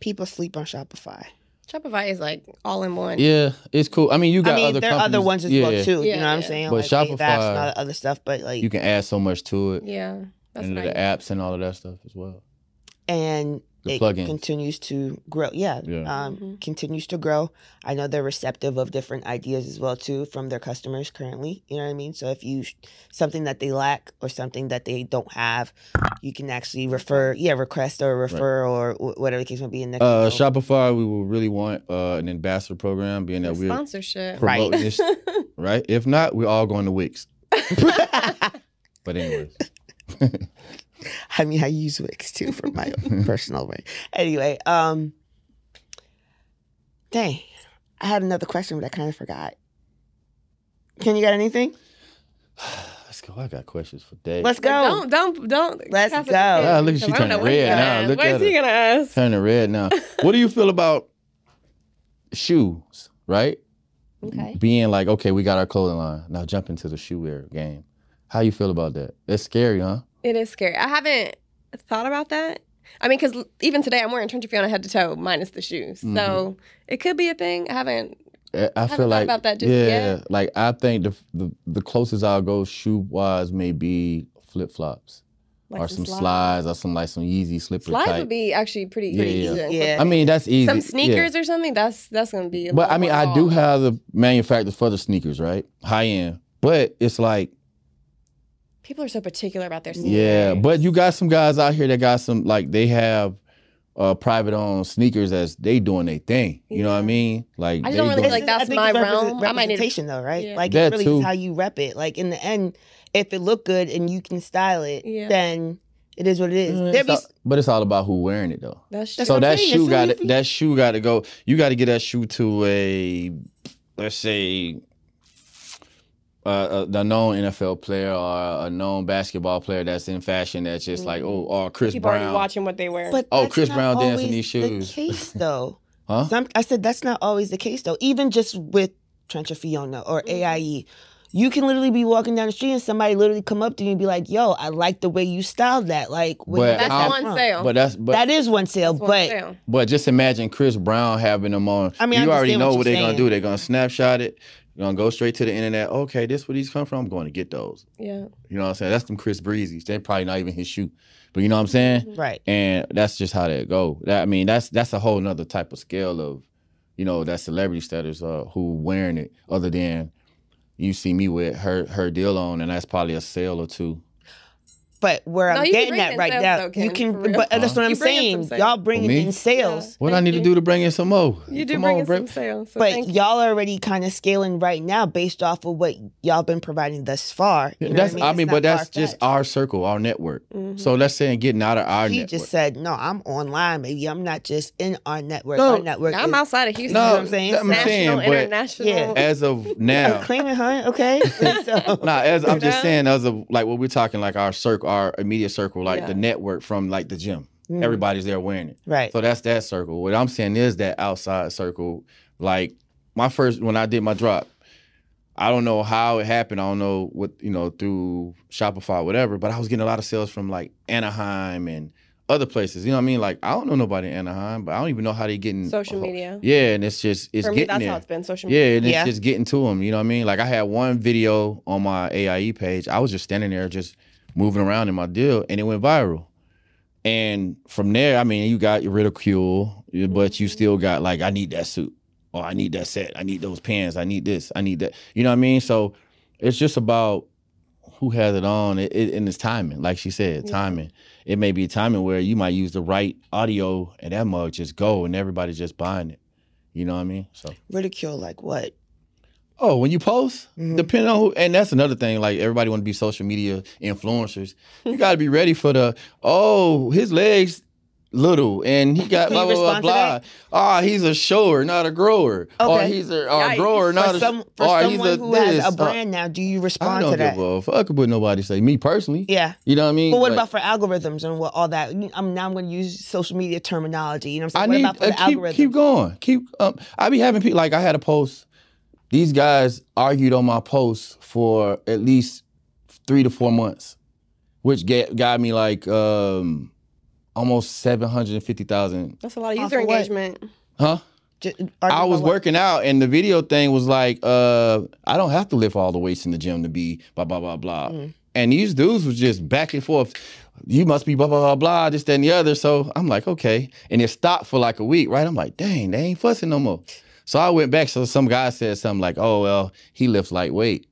S1: People sleep on Shopify.
S3: Shopify is like all in one.
S2: yeah, it's cool. I mean, you got
S1: I mean,
S2: other
S1: there are other ones as
S2: yeah,
S1: well too. you know what I'm
S3: yeah.
S1: saying?
S2: But
S1: like they-
S2: Shopify-
S1: that's not other stuff, but like
S2: You can add so much to it,
S3: Yeah. That's
S2: and
S3: what
S2: the apps and all of that stuff as well.
S1: and
S2: The
S1: it
S2: plugins.
S1: continues to grow. Yeah,
S2: Yeah.
S1: Um,
S3: Mhm.
S1: continues to grow. I know they're receptive of different ideas as well too from their customers currently. You know what I mean? So if you something that they lack or something that they don't have, you can actually refer, yeah, request or refer or wh- whatever the case may be. In the
S2: Uh, Shopify, we will really want uh, an ambassador program, being that we're
S3: Sponsorship.
S1: Right.
S2: promoting this, right? If not, we're all going to Wix. But anyways,
S1: I mean, I use Wix too for my own personal way. Anyway, um, dang, I had another question, but I kind of forgot. Can you got anything?
S2: let's go. I got questions for days.
S1: Let's go.
S3: Don't don't don't.
S1: Let's
S3: pass it
S1: go.
S3: to
S2: Ah, look at
S3: because
S2: she
S3: I
S2: turning red now.
S3: ask.
S2: Look
S3: what
S2: at
S3: is he gonna ask?
S2: Turning red now. what do you feel about shoes? Right,
S3: Okay.
S2: being like, okay, we got our clothing line. Now jump into the shoe wear game. How you feel about that? It's scary, huh?
S3: It is scary. I haven't thought about that. I mean, because even today I'm wearing Tryncha Fiona head to toe minus the shoes,
S2: Mm-hmm.
S3: so it could be a thing. I haven't.
S2: I I
S3: haven't
S2: feel
S3: thought
S2: like
S3: about that just
S2: yeah,
S3: yet.
S2: like I think the the, the closest I'll go shoe wise may be flip flops
S3: Like
S2: or some slides. or some like some Yeezy slipper
S3: Slides
S2: type.
S3: would be actually pretty,
S2: Yeah,
S3: pretty
S2: yeah.
S3: easy.
S1: Yeah.
S2: I mean that's easy.
S3: some
S2: yeah.
S3: sneakers or something. That's that's gonna be. A
S2: But I mean,
S3: more
S2: I do have the manufacturers for the sneakers, right? High end. But it's like,
S3: People are so particular about their sneakers.
S2: yeah. But you got some guys out here that got some like they have uh private owned sneakers as they doing their thing. You know what I mean? Like
S3: I
S2: they
S3: don't really
S2: doing-
S3: like that's
S1: think
S3: my
S1: it's represent-
S3: realm. I might need-
S1: representation though, right?
S3: Yeah.
S1: Like
S2: That
S1: it really
S2: too.
S1: is how you rep it. Like in the end, if it look good and you can style it,
S3: Yeah.
S1: then it is what it is.
S2: Mm, it's
S1: be
S2: all- but it's all about who wearing it though.
S3: That's
S1: That's
S2: so that
S1: saying,
S2: shoe got that shoe got to go. You got to get that shoe to a let's say uh, a, a known NFL player or a known basketball player that's in fashion that's just like, oh, or Chris Brown.
S3: People already
S2: Brown.
S3: watching what they wear.
S1: But
S2: Oh,
S1: that's
S2: Chris
S1: not
S2: Brown dancing
S1: always
S2: these shoes.
S1: The case though.
S2: Huh?
S1: Some, I said that's not always the case though. Even just with Tryncha Fiona or
S3: Mm-hmm.
S1: AIE, you can literally be walking down the street and somebody literally come up to you and be like, "Yo, I like the way you styled that." Like, where
S2: But
S1: you
S3: that's
S1: got that
S3: one
S1: from?
S3: sale.
S2: But that's but
S1: that is one sale,
S3: That's one
S1: but
S3: sale.
S2: But just imagine Chris Brown having them on.
S1: I mean, I
S2: you already know
S1: what
S2: what
S1: you're
S2: they're gonna do. They're gonna snapshot it. They're gonna go straight to the internet. Okay, this where these come from. I'm going to get those.
S3: Yeah.
S2: You know what I'm saying? That's them Chris Breezes. They're probably not even his shoe. But you know what I'm saying?
S1: right.
S2: And that's just how that go. That I mean, that's that's a whole nother type of scale of, you know, that celebrity status uh, who wearing it. Other than you see me with her her deal on, and that's probably a sale or two.
S1: But where
S3: No,
S1: I'm getting
S3: bring
S1: at right
S3: sales
S1: now,
S3: though,
S1: you can.
S3: for real.
S1: But that's what I'm
S3: You bring in some
S1: saying. Y'all bringing
S2: me?
S1: in sales.
S2: What I
S3: Thank
S2: need to do to bring in some more?
S3: You do
S2: Come
S3: bring
S2: on,
S3: in
S2: bro.
S3: some sales. So
S1: But
S3: thank you.
S1: y'all already kind of scaling right now based off of what y'all been providing thus far. You know what
S2: that's I mean,
S1: It's
S2: but that's just
S1: far-fetched.
S2: our circle, our network.
S3: Mhm.
S2: So let's say getting out of our
S1: He
S2: network.
S1: just said, "No, I'm online. Maybe I'm not just in our network.
S2: No,
S1: our network.
S3: I'm
S1: is-
S3: outside of Houston.
S2: No,
S1: You know what I'm saying?
S2: I'm
S3: National,
S2: saying,
S3: international.
S1: Yeah.
S2: as of
S1: I'm
S2: now,
S1: claiming, huh? Okay. so,
S2: Nah, as I'm just saying, as of like what we're talking, like our circle, our immediate circle, like
S3: Yeah.
S2: the network from like the gym.
S1: Mm,
S2: Everybody's there wearing it.
S1: right.
S2: So that's that circle. What I'm saying is that outside circle, like my first when I did my drop, I don't know how it happened. I don't know what you know through Shopify, whatever. But I was getting a lot of sales from like Anaheim and other places. You know what I mean? Like I don't know nobody in Anaheim, but I don't even know how they getting
S3: Social media.
S2: Yeah, and it's just it's
S3: For me,
S2: getting
S3: that's
S2: there.
S3: how it's been. Social media.
S2: Yeah, and it's
S1: Yeah.
S2: just getting to them. You know what I mean? Like I had one video on my AIE page. I was just standing there, just moving around in my deal, and it went viral. And from there, I mean, you got your ridicule, but you mm-hmm. still got like, I need that suit, or I need that set, I need those pants, I need this, I need that. You know what I mean? So it's just about who has it on, it, it, and it's timing. Like she said,
S3: Yeah.
S2: timing. It may be a timing where you might use the right audio, and that mug just go, and everybody's just buying it. You know what I mean? So.
S1: Ridicule, like what?
S2: Oh, when you post,
S1: Mhm.
S2: depending on who, and that's another thing. Like everybody want to be social media influencers. You got to be ready for the. Oh, his legs little, and he got blah blah blah blah.
S1: that?
S2: Ah, he's a shower, not a grower.
S1: Okay.
S2: Or he's a or
S3: Yikes.
S2: grower, not
S1: for
S2: a.
S1: for
S2: or he's
S1: someone
S2: a
S1: who
S2: this.
S1: has a
S2: Uh,
S1: brand now, do you respond
S2: I
S1: respond
S2: don't
S1: to that?
S2: give a fuck what nobody say. Me personally,
S1: Yeah.
S2: you know what I mean.
S1: But what
S2: Like,
S1: about for algorithms and what all that? I'm now I'm going to use social media terminology. You know what
S2: I
S1: I'm saying?
S2: need
S1: what about for
S2: uh,
S1: the
S2: keep
S1: algorithm?
S2: keep going. Keep. Um, I be having people like I had a post. These guys argued on my post for at least three to four months, which get, got me like um, almost seven hundred and fifty thousand.
S3: That's a lot of user engagement.
S2: Huh?
S1: Ju-
S2: I was
S1: about what?
S2: working out, and the video thing was like, uh, I don't have to lift all the weights in the gym to be blah blah blah blah.
S1: Mm.
S2: And these dudes was just back and forth. You must be blah blah blah blah, this that, and the other. So I'm like, okay. And it stopped for like a week, right? I'm like, dang, they ain't fussing no more. So I went back. So some guy said something like, oh well, he lifts lightweight.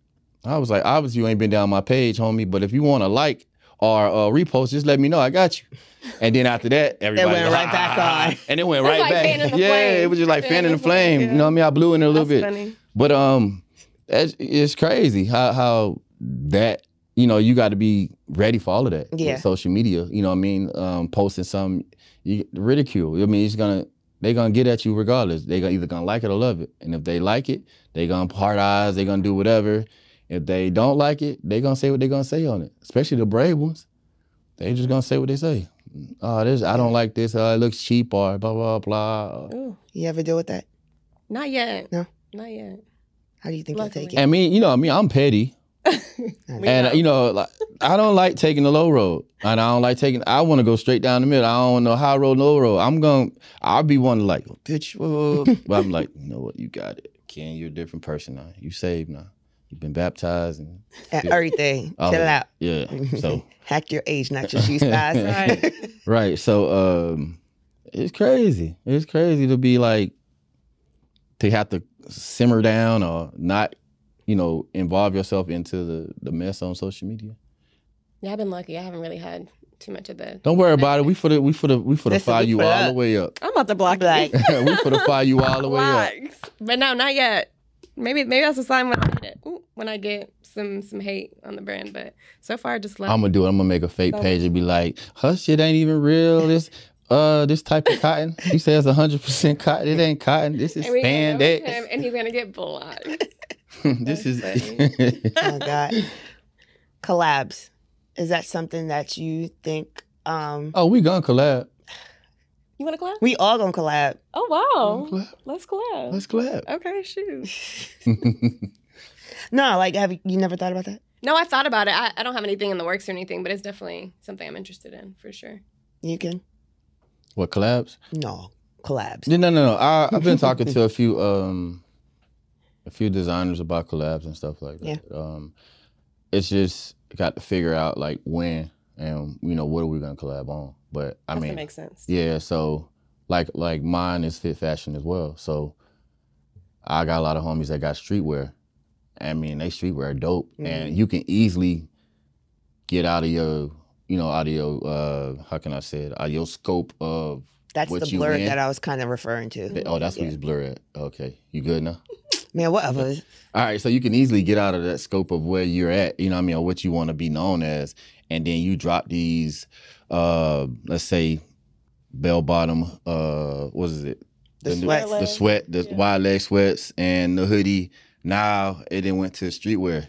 S2: I was like, obviously you ain't been down my page, homie. But if you want to like or uh, repost, just let me know. I got you. And then after that, everybody
S1: went
S2: go,
S1: right back
S2: "Ah."
S1: on.
S2: and it went
S3: It's
S2: right
S3: like
S2: back. yeah,
S3: flame.
S2: it was just like
S3: Fanning
S2: the
S3: flame, yeah.
S2: You know what I mean? I blew in it a little
S3: That's
S2: bit.
S3: funny.
S2: But um, it's, crazy how how that you know you got to be ready for all of that.
S1: Yeah.
S2: social media. You know what I mean? Um, posting some you, ridicule. I mean, it's gonna they gonna get at you regardless. They gonna either gonna like it or love it. And if they like it, they gonna hard eyes. They gonna do whatever. If they don't like it, they gonna say what they gonna say on it. Especially the brave ones. They just gonna say what they say. Oh, this I don't like this. Uh, it looks cheap or blah blah blah.
S3: Ooh,
S1: You ever deal with that?
S3: not yet.
S1: No?
S3: Not yet.
S1: How do you think you
S3: Luckily.
S1: take it?
S2: I mean, you know, I mean, I'm petty. And you know, like I don't like taking the low road, and I don't like taking. I want to go straight down the middle. I don't know high road, low road. I'm going. to I'll be one to like, bitch, whoa. but I'm like, you know what? You got it, Ken. You're a different person now. You saved now. You've been baptized and Yeah.
S1: everything.
S2: all
S1: Chill
S2: of
S1: out.
S2: Yeah. So
S1: Hack your age, not your shoe size.
S3: Right.
S2: right. So um, it's crazy. It's crazy to be like to have to simmer down or not, you know, involve yourself into the the mess on social media.
S3: Yeah, I've been lucky. I haven't really had too much of the.
S2: Don't worry about it. We for the we for the we for the fire you all
S1: up.
S2: the way up.
S3: I'm about to block
S1: Like-
S3: you.
S2: we for the fire you all the way up.
S3: Blocks. But no, not yet. Maybe maybe that's a sign when I get it. Ooh, when I get some some hate on the brand. But so far, just love.
S2: I'm gonna do it. I'm gonna make a fake
S3: So-
S2: page and be like, her shit ain't even real. This uh this type of cotton. He says hundred percent cotton. It ain't cotton. This is
S3: and we gonna go with
S2: spandex.
S3: and he's gonna get blocked.
S2: this is.
S1: Oh God. Collabs. Is that something that you think um
S2: oh, we gonna collab.
S3: You want to collab?
S1: we all gonna collab?
S3: Oh wow.
S2: Collab.
S3: Let's collab.
S2: Let's collab.
S3: Okay, shoot.
S1: No, like have you, you never thought about that?
S3: No, I've thought about it. I, I don't have anything in the works or anything, but it's definitely something I'm interested in for sure.
S1: You can?
S2: what collabs?
S1: No. Collabs.
S2: No, no, no. no. I, I've been talking to a few, um, a few designers about collabs and stuff like that.
S1: Yeah.
S2: Um, it's just got to figure out like when and you know what are we gonna collab on. But I
S3: to
S2: mean,
S3: make sense.
S2: yeah. So like like mine is fit fashion as well. So I got a lot of homies that got streetwear. I mean, they streetwear are dope, and you can easily get out of your, you know, out of your, uh, how can I say it, out of your scope of
S1: That's
S2: what
S1: the
S2: you
S1: blur
S2: in.
S1: that I was kind of referring to.
S2: Oh, that's
S1: Yeah.
S2: what he's blur at. Okay, you good now?
S1: Man, whatever.
S2: All right, so you can easily get out of that scope of where you're at, you know what I mean, or what you want to be known as, and then you drop these, uh, let's say, bell bottom, uh, what is it?
S1: The
S2: new-
S1: sweats.
S2: the sweat, the
S3: Yeah.
S2: wide leg sweats, and the hoodie. Now it then went to streetwear.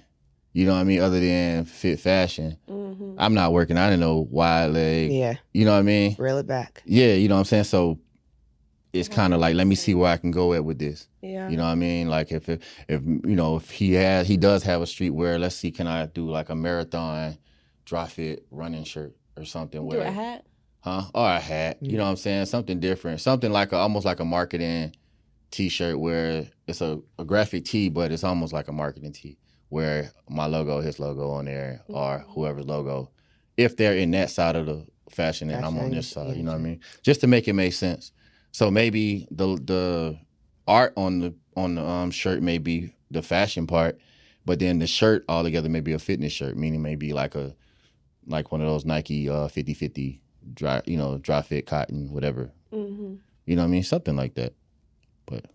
S2: You know what I mean? Other than fit fashion,
S3: Mm-hmm.
S2: I'm not working. I didn't know wide leg.
S1: Yeah.
S2: You know what I mean?
S1: Reel it back.
S2: Yeah, you know what I'm saying. So it's kind of like, let me see where I can go at with this.
S3: Yeah.
S2: You know what I mean? Like if it, if you know if he has he does have a streetwear, let's see, can I do like a marathon dry fit running shirt or something?
S3: Do
S2: Where,
S3: a hat.
S2: huh? Or a hat? You know what I'm saying? Something different, something like a, almost like a marketing T-shirt where it's a, a graphic tee, but it's almost like a marketing tee where my logo, his logo on there, or whoever's logo, if they're in that side of the fashion and I'm on this side,
S1: yeah,
S2: you know what I mean? Just to make it make sense. So maybe the the art on the on the um, shirt may be the fashion part, but then the shirt altogether may be a fitness shirt, meaning maybe like a like one of those Nike uh 50-50 dry you know dry fit cotton whatever
S3: Mm-hmm.
S2: you know what I mean something like that, but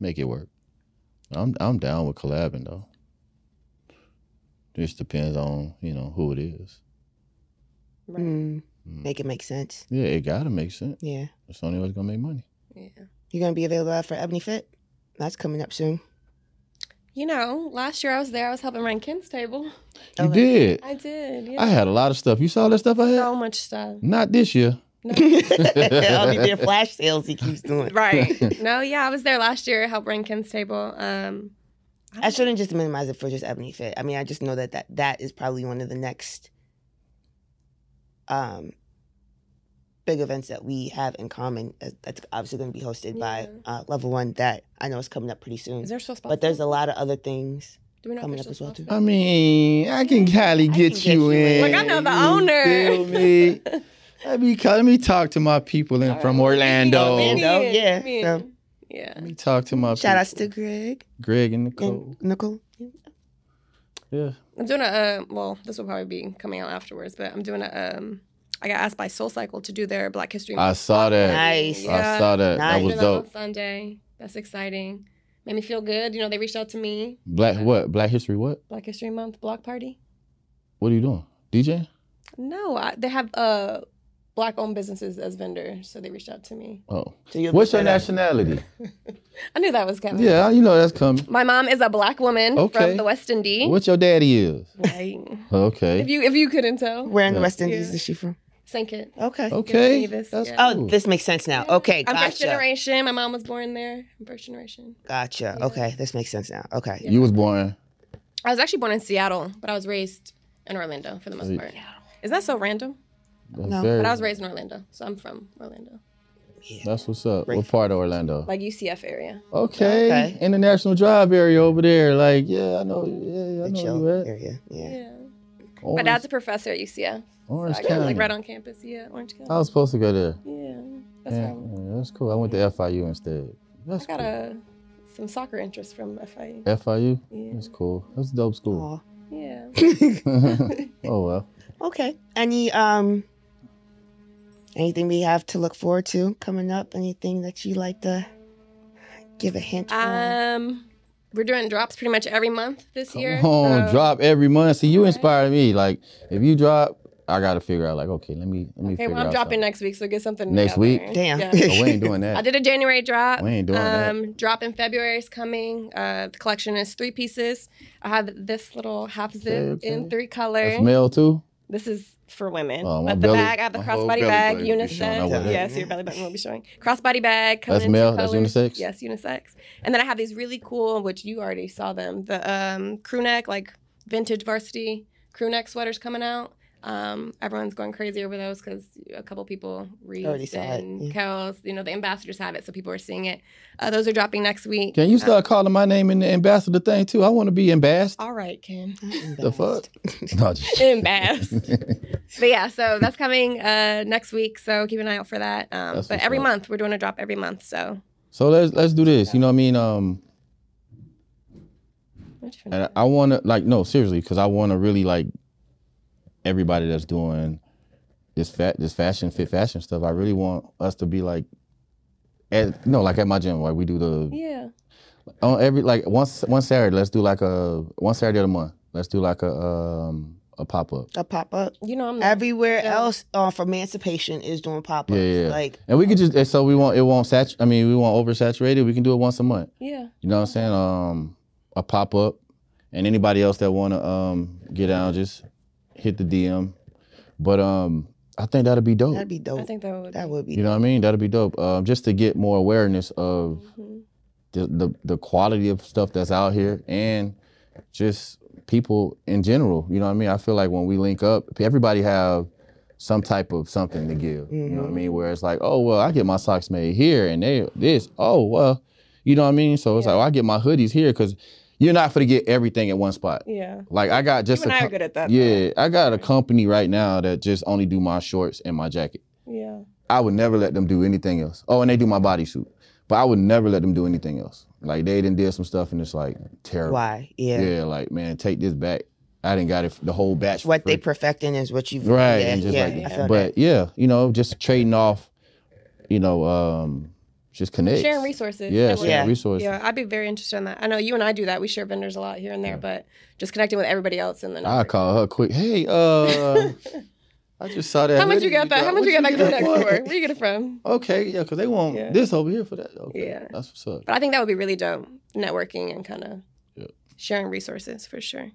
S2: make it work. I'm I'm down with collabing though. It just depends on you know who it is.
S3: Right.
S1: Mm.
S2: Mm.
S1: Make it make sense.
S2: Yeah, it gotta make sense.
S1: Yeah.
S2: It's the only way it's gonna make money.
S3: Yeah.
S1: You gonna be available for Ebony Fit? That's coming up soon.
S3: You know, last year I was there. I was helping run Ken's table.
S2: You
S1: Okay.
S2: did.
S3: I did. Yeah.
S2: I had a lot of stuff. You saw that stuff I had?
S3: so much stuff.
S2: Not this year.
S1: All these damn flash sales he keeps doing.
S3: Right. no, yeah, I was there last year. Helped run Ken's table. Um,
S1: I shouldn't just minimize it for just Ebony Fit. I mean, I just know that that, that is probably one of the next um big events that we have in common. Uh, That's obviously going to be hosted by uh, Level One. That I know is coming up pretty soon.
S3: Is there still spots?
S1: But there's a lot of other things.
S3: Do we know
S1: coming up as well, too.
S2: I mean, I can highly
S1: I
S2: get,
S1: can get
S2: you
S1: you
S2: in.
S1: in.
S3: Like, I know the
S2: You
S3: owner.
S2: Feel me? Let me let me talk to my people in,
S3: All
S2: from
S3: right.
S2: Orlando.
S1: Orlando.
S3: Come in,
S1: yeah, so-
S3: Yeah.
S2: Let me talk to my
S1: Shout outs to Greg
S2: Greg and Nicole.
S1: and Nicole.
S2: Yeah.
S3: I'm doing a uh, well. This will probably be coming out afterwards, but I'm doing a. Um, I got asked by Soul Cycle to do their Black History. Month.
S2: I saw that.
S1: Nice.
S2: I saw that.
S1: Nice.
S2: That
S3: Doing
S2: was
S3: that on. Sunday. That's exciting. Made me feel good. You know, they reached out to me.
S2: Black what? Black History what?
S3: Black History Month block party.
S2: What are you doing? DJ?
S3: No, I, they have uh black-owned businesses as vendors, so they reached out to me.
S2: Oh.
S1: So you'll
S2: What's your nationality?
S3: I knew that was coming.
S2: Yeah, you know that's coming.
S3: My mom is a black woman
S2: Okay.
S3: from the West Indies.
S2: What your daddy is?
S3: Right.
S2: Okay.
S3: If you if you couldn't tell,
S1: Where in the West Indies
S3: Yeah.
S1: is she from?
S3: St. Kitts.
S1: Okay.
S2: Okay.
S3: Davis,
S2: That's
S3: yeah.
S1: Oh, this makes sense now. Okay,
S3: I'm first generation. My mom was born there. I'm first generation.
S1: Gotcha.
S3: Yeah.
S1: Okay, this makes sense now. Okay.
S2: You was born.
S3: I was actually born in Seattle, but I was raised in Orlando for the most
S2: Sweet.
S3: part. Is that so random?
S2: That's
S1: No.
S2: very-
S3: But I was raised in Orlando, so I'm from Orlando, Yeah.
S2: That's what's up.
S1: Great.
S2: What part of Orlando?
S3: like UCF area.
S2: Okay.
S1: Okay.
S2: International Drive area over there. Like, yeah, I know. Yeah, I
S1: The
S2: know
S1: chill
S2: you at.
S1: area. Yeah.
S3: Yeah. My dad's a professor at UCF.
S2: Orange
S3: I got
S2: County.
S3: like right on campus. Yeah, Orange County.
S2: I was supposed to go there.
S3: yeah, that's
S2: Yeah, yeah, that's cool. I went to FIU instead. That's
S3: I got
S2: cool.
S3: a some soccer interest from FIU.
S2: FIU.
S3: Yeah.
S2: That's cool. That's a dope school.
S1: Aw.
S3: Yeah.
S2: oh well.
S1: Okay. Any um anything we have to look forward to coming up? Anything that you like to give a hint on?
S3: Um, we're doing drops pretty much every month this
S2: Come
S3: year.
S2: on,
S3: so-
S2: drop every month. See, you
S3: Alright.
S2: inspired me. Like, if you drop I got to figure out like, okay, let me let me
S3: Okay,
S2: figure
S3: well, I'm
S2: out
S3: dropping
S2: something.
S3: next week, so get something
S2: Next
S3: together.
S2: week?
S1: Damn.
S3: Yeah.
S2: Oh, we ain't doing that.
S3: I did a January drop.
S2: We ain't doing that.
S3: um, Drop in February is coming. Uh, the collection is three pieces. I have this little half zip
S2: Okay, okay.
S3: in three colors.
S2: That's male too.
S3: This is for women.
S2: Oh, my
S3: but the
S2: belly-
S3: bag, I have the crossbody bag,
S2: button will be showing. I
S3: unisex. Yes, your belly button will be showing. Crossbody bag. coming
S2: That's male? That's
S3: colors.
S2: unisex?
S3: Yes, unisex. And then I have these really cool, which you already saw them, the um, crew neck, like vintage varsity crew neck sweaters coming out. Um, everyone's going crazy over those because a couple people,
S1: Already
S3: Reese
S1: saw it,
S3: and
S1: yeah.
S3: Kels, you know, the ambassadors have it, so people are seeing it. Uh, those are dropping next week.
S2: Can you
S3: Uh,
S2: start calling my name in the ambassador thing too? I want to be ambassador.
S3: all right, Ken.
S2: The fuck? No, just-
S3: Embarrassed. But yeah, so that's coming uh, next week. So keep an eye out for that. Um, but every
S2: up.
S3: month we're doing a drop every month. So
S2: so let's let's do this. You know what I mean? Um, and I want to like no seriously because I want to really like everybody that's doing this fat this fashion fit fashion stuff. I really want us to be like, at no like at my gym like we do the
S3: yeah,
S2: on every like once one Saturday let's do like a one Saturday of the month let's do like a um a pop up.
S1: A pop up.
S3: you know I'm
S1: Everywhere
S3: Yeah.
S1: else uh, for emancipation is doing pop ups.
S2: Yeah, yeah, yeah.
S1: Like
S2: And we could just so we won't it won't sat I mean we won't oversaturate it. We can do it once a month.
S3: yeah.
S2: You know what I'm saying? Um, a pop up, and anybody else that wanna um get down, just hit the DM. But um, I think that'd be dope.
S1: that'd be dope.
S3: I think that would.
S1: that would be.
S2: you know what I mean? That'd be dope. Um, just to get more awareness of
S3: Mhm.
S2: the, the the quality of stuff that's out here, and just people in general. You know what I mean? I feel like when we link up, everybody have some type of something to give. You know what I mean? Where it's like, oh well, I get my socks made here, and they this. Oh well, you know what I mean? So it's
S3: Yeah.
S2: like, oh, I get my hoodies here because you're not for to get everything at one spot.
S3: Yeah.
S2: Like I got just.
S3: You
S2: just
S3: and
S2: a
S3: I
S2: co-
S3: are good at that. though.
S2: yeah, I got a company right now that just only do my shorts and my jacket.
S3: Yeah.
S2: I would never let them do anything else. Oh, and they do my bodysuit, but I would never let them do anything else. Like they didn't did some stuff and it's like terrible.
S1: Why? Yeah.
S2: Yeah, like man, take this back. I didn't got it the whole batch. for
S1: What they perfecting is what you've
S2: right,
S1: Yeah,
S2: and just
S1: yeah,
S2: like,
S1: I feel
S2: but yeah, you know, just trading off, you know, um, just connect.
S3: Sharing resources.
S2: Yeah, sharing
S1: Yeah.
S2: resources.
S3: Yeah, I'd be very interested in that. I know you and I do that. We share vendors a lot here and there, but just connecting with everybody else and then.
S2: I call her quick. Hey, uh, I just saw that.
S3: How much you got that? How much you got that crew neck for? Where you get it from?
S2: Okay, yeah, because they want
S3: Yeah.
S2: this over here for that. Okay,
S3: Yeah.
S2: that's what's up.
S3: But I think that would be really dope. Networking and kind of
S2: Yeah.
S3: sharing resources for sure.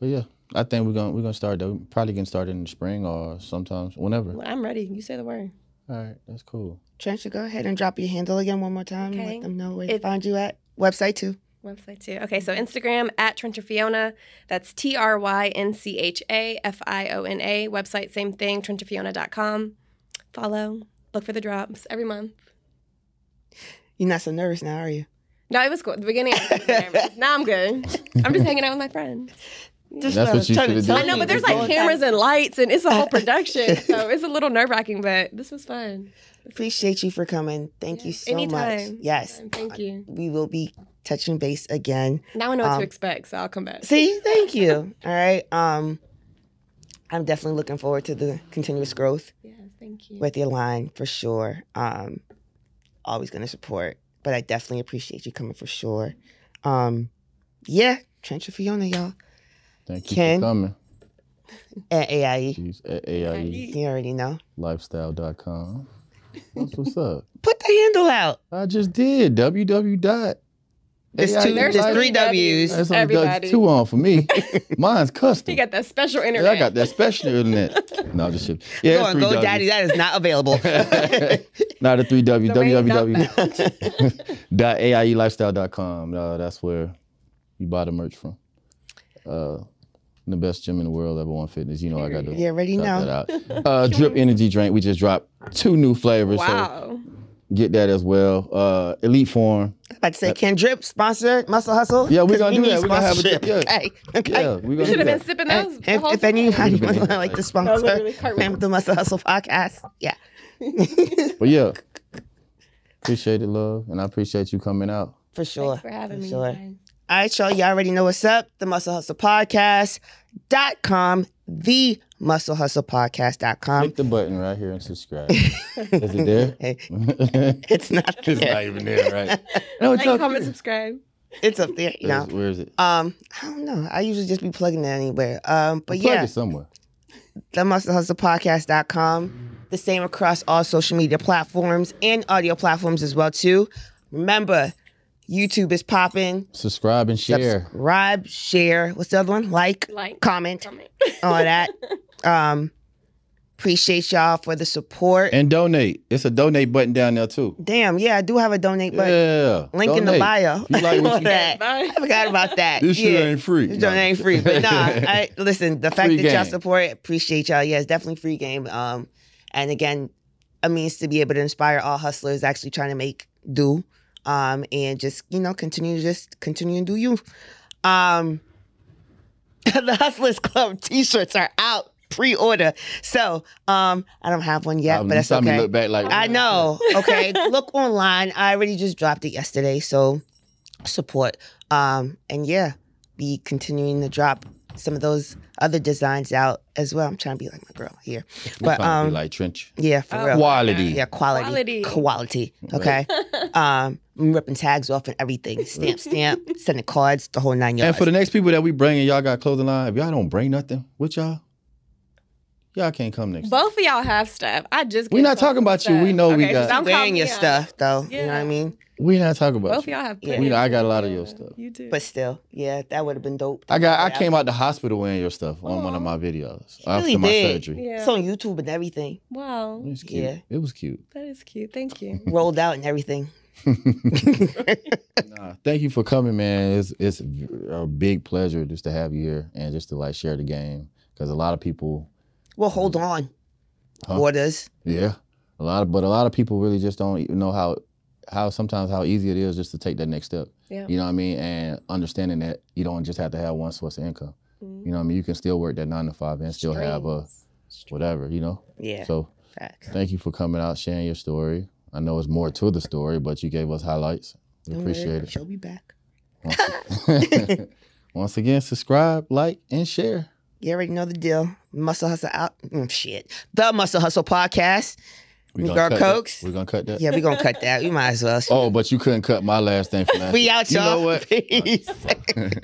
S2: But yeah, I think we're gonna we're gonna start though. Probably getting started in the spring or sometimes whenever.
S3: Well, I'm ready. You say the word.
S2: All right, that's cool.
S1: Trench, go ahead and drop your handle again one more time.
S3: Okay.
S1: Let them know where to find you at. Website too.
S3: Website too. Okay, so Instagram at Tryncha Fiona. That's T R Y N C H A F I O N A. Website, same thing, trynchafiona.com. Follow. Look for the drops every month.
S1: You're not so nervous now, are you?
S3: No, it was cool. At the beginning, I was nervous. Now I'm good. I'm just hanging out with my friends.
S1: Just
S2: That's what you should've
S1: tell
S2: did.
S3: I know,
S1: me
S3: but there's like cameras and lights, and it's a whole production. so it's a little nerve wracking, but this was fun.
S1: Appreciate you for coming. Thank you so
S3: anytime.
S1: much. Yes.
S3: Thank you.
S1: We will be touching base again.
S3: Now I know what
S1: Um,
S3: to expect, so I'll come back.
S1: See, thank you. All right. Um, I'm definitely looking forward to the continuous growth
S3: Yes, thank you.
S1: with your line for sure. Um, always gonna support, but I definitely appreciate you coming for sure. Um, yeah, Tryncha Fiona, y'all
S2: Thank you
S1: Ken?
S2: for coming.
S1: at AIE.
S2: She's at AIE
S1: You already know.
S2: lifestyle.com. That's what's up.
S1: Put the handle out.
S2: I just did. www. dot
S1: There's two. There's three W's.
S2: That's only
S3: Everybody.
S2: that's two on for me. Mine's custom.
S3: You got that special
S2: Yeah,
S3: internet.
S2: I got that special internet. No, just shit. Yeah,
S1: Go on,
S2: three
S1: go,
S2: W's.
S1: daddy. That is not available.
S2: Not a three W.
S3: Domain
S2: www. dot AIElifestyle.com. Uh, that's where you buy the merch from. Uh, the best gym in the world, ever one fitness. You know, I got to
S1: you already
S2: shout
S1: know.
S2: that out. Uh, Drip Energy Drink. We just dropped two new flavors. So
S3: Wow.
S2: get that as well. Uh, Elite Form.
S1: About to say, Ken Drip sponsored Muscle Hustle.
S2: Yeah,
S1: we're
S2: gonna do that. We're gonna have a-
S1: drip.
S2: yeah.
S1: Okay. Okay.
S2: Yeah, we
S3: We
S2: gonna
S3: should have been sipping those. the
S1: if,
S3: whole
S1: if anybody
S3: time.
S2: Would've been
S1: like to sponsor
S3: was
S1: the Muscle Hustle podcast, yeah.
S2: But yeah, appreciate it, love, and I appreciate you coming out.
S1: For sure.
S3: Thanks for having
S1: for
S3: me.
S1: sure.
S3: Guys.
S1: All right, y'all. Y'all already know what's up. The Muscle Hustle Podcast.com. The Muscle Hustle Podcast.com.
S2: Click the button right here and subscribe. Is it there?
S1: Hey,
S2: it's
S1: it's not there.
S2: not even there, right? No, it's
S3: Like,
S2: up
S3: comment,
S2: here.
S3: subscribe.
S1: It's up there, you know.
S2: Where's- it?
S1: Um, I don't know. I usually just be plugging it anywhere. Um, but
S2: Plug
S1: yeah,
S2: it somewhere.
S1: the Muscle Hustle Podcast.com. The same across all social media platforms and audio platforms as well too. Remember, YouTube is popping.
S2: Subscribe and share.
S1: Subscribe, share. What's the other one? Like,
S3: Like,
S1: comment,
S3: comment.
S1: all of that. Um, appreciate y'all for the support.
S2: And donate. It's a donate button down there too.
S1: Damn, yeah, I do have a donate button.
S2: yeah.
S1: Link in the bio.
S2: You like what you-
S1: that.
S3: Bye.
S1: I forgot about that.
S2: This shit ain't free.
S1: This joint ain't free, but nah. I listen. The fact
S2: Free
S1: that y'all support, appreciate y'all. Yeah, it's definitely free game. Um, and again, a means to be able to inspire all hustlers actually trying to make do, um, and just you know continue to just continue and do you. Um, the Hustlers Club T-shirts are out pre-order, so um, I don't have one yet,
S2: Um,
S1: but that's okay.
S2: look back like
S1: I know. Okay. Look online. I already just dropped it yesterday. So support. Um, and yeah, be continuing to drop some of those other designs out as well. I'm trying to be like my girl here. But um
S2: be like Trench.
S1: yeah, for
S3: Oh,
S1: real.
S2: Quality.
S1: Yeah, quality.
S3: Quality.
S1: Quality. Okay. um I'm ripping tags off and everything. Stamp, stamp, sending cards, the whole nine yards.
S2: And for the next people that we bring and y'all got clothing line, if y'all don't bring nothing with y'all, y'all can't come next.
S3: Both of y'all have stuff. I just.
S2: We
S3: get
S2: not talking about you. We know we got-
S3: so don't call
S1: wearing your stuff though. You know what I mean?
S2: We not talking about
S3: Both of
S2: you.
S3: y'all have.
S1: Yeah.
S2: We, I got a lot of your stuff.
S3: You do.
S1: But still, yeah, that would have been dope.
S2: I got. I came out the hospital wearing your stuff on one of my videos after
S1: really
S2: my
S1: did.
S2: surgery.
S3: yeah.
S1: It's on YouTube and everything.
S3: wow.
S2: It was cute.
S1: Yeah.
S2: It was cute.
S3: That is cute. Thank you.
S1: Rolled out and everything.
S2: Nah, thank you for coming, man. It's it's a big pleasure just to have you here and just to like share the game because a lot of people,
S1: Well, hold on.
S2: Huh?
S1: Orders.
S2: yeah, a lot of but a lot of people really just don't even know how how sometimes how easy it is just to take that next step.
S3: Yeah.
S2: You know what I mean? And understanding that you don't just have to have one source of income.
S3: Mhm.
S2: You know what I mean? You can still work that nine to five and still have a whatever. You know.
S1: Yeah.
S2: So
S1: Facts.
S2: thank you for coming out, sharing your story. I know it's more to the story, but you gave us highlights. We appreciate it.
S1: She'll be back.
S2: Once, once again, subscribe, like, and share.
S1: You already know the deal. Muscle Hustle out. Mm, shit. The Muscle Hustle podcast.
S2: We
S1: We
S2: gonna
S1: got
S2: cut
S1: Cokes?
S2: That. We gonna cut that.
S1: Yeah, we're gonna cut that. We might as well.
S2: Oh, but you couldn't cut my last thing from last.
S1: we out,
S2: y'all.
S1: y'all.
S2: know what?
S1: Peace.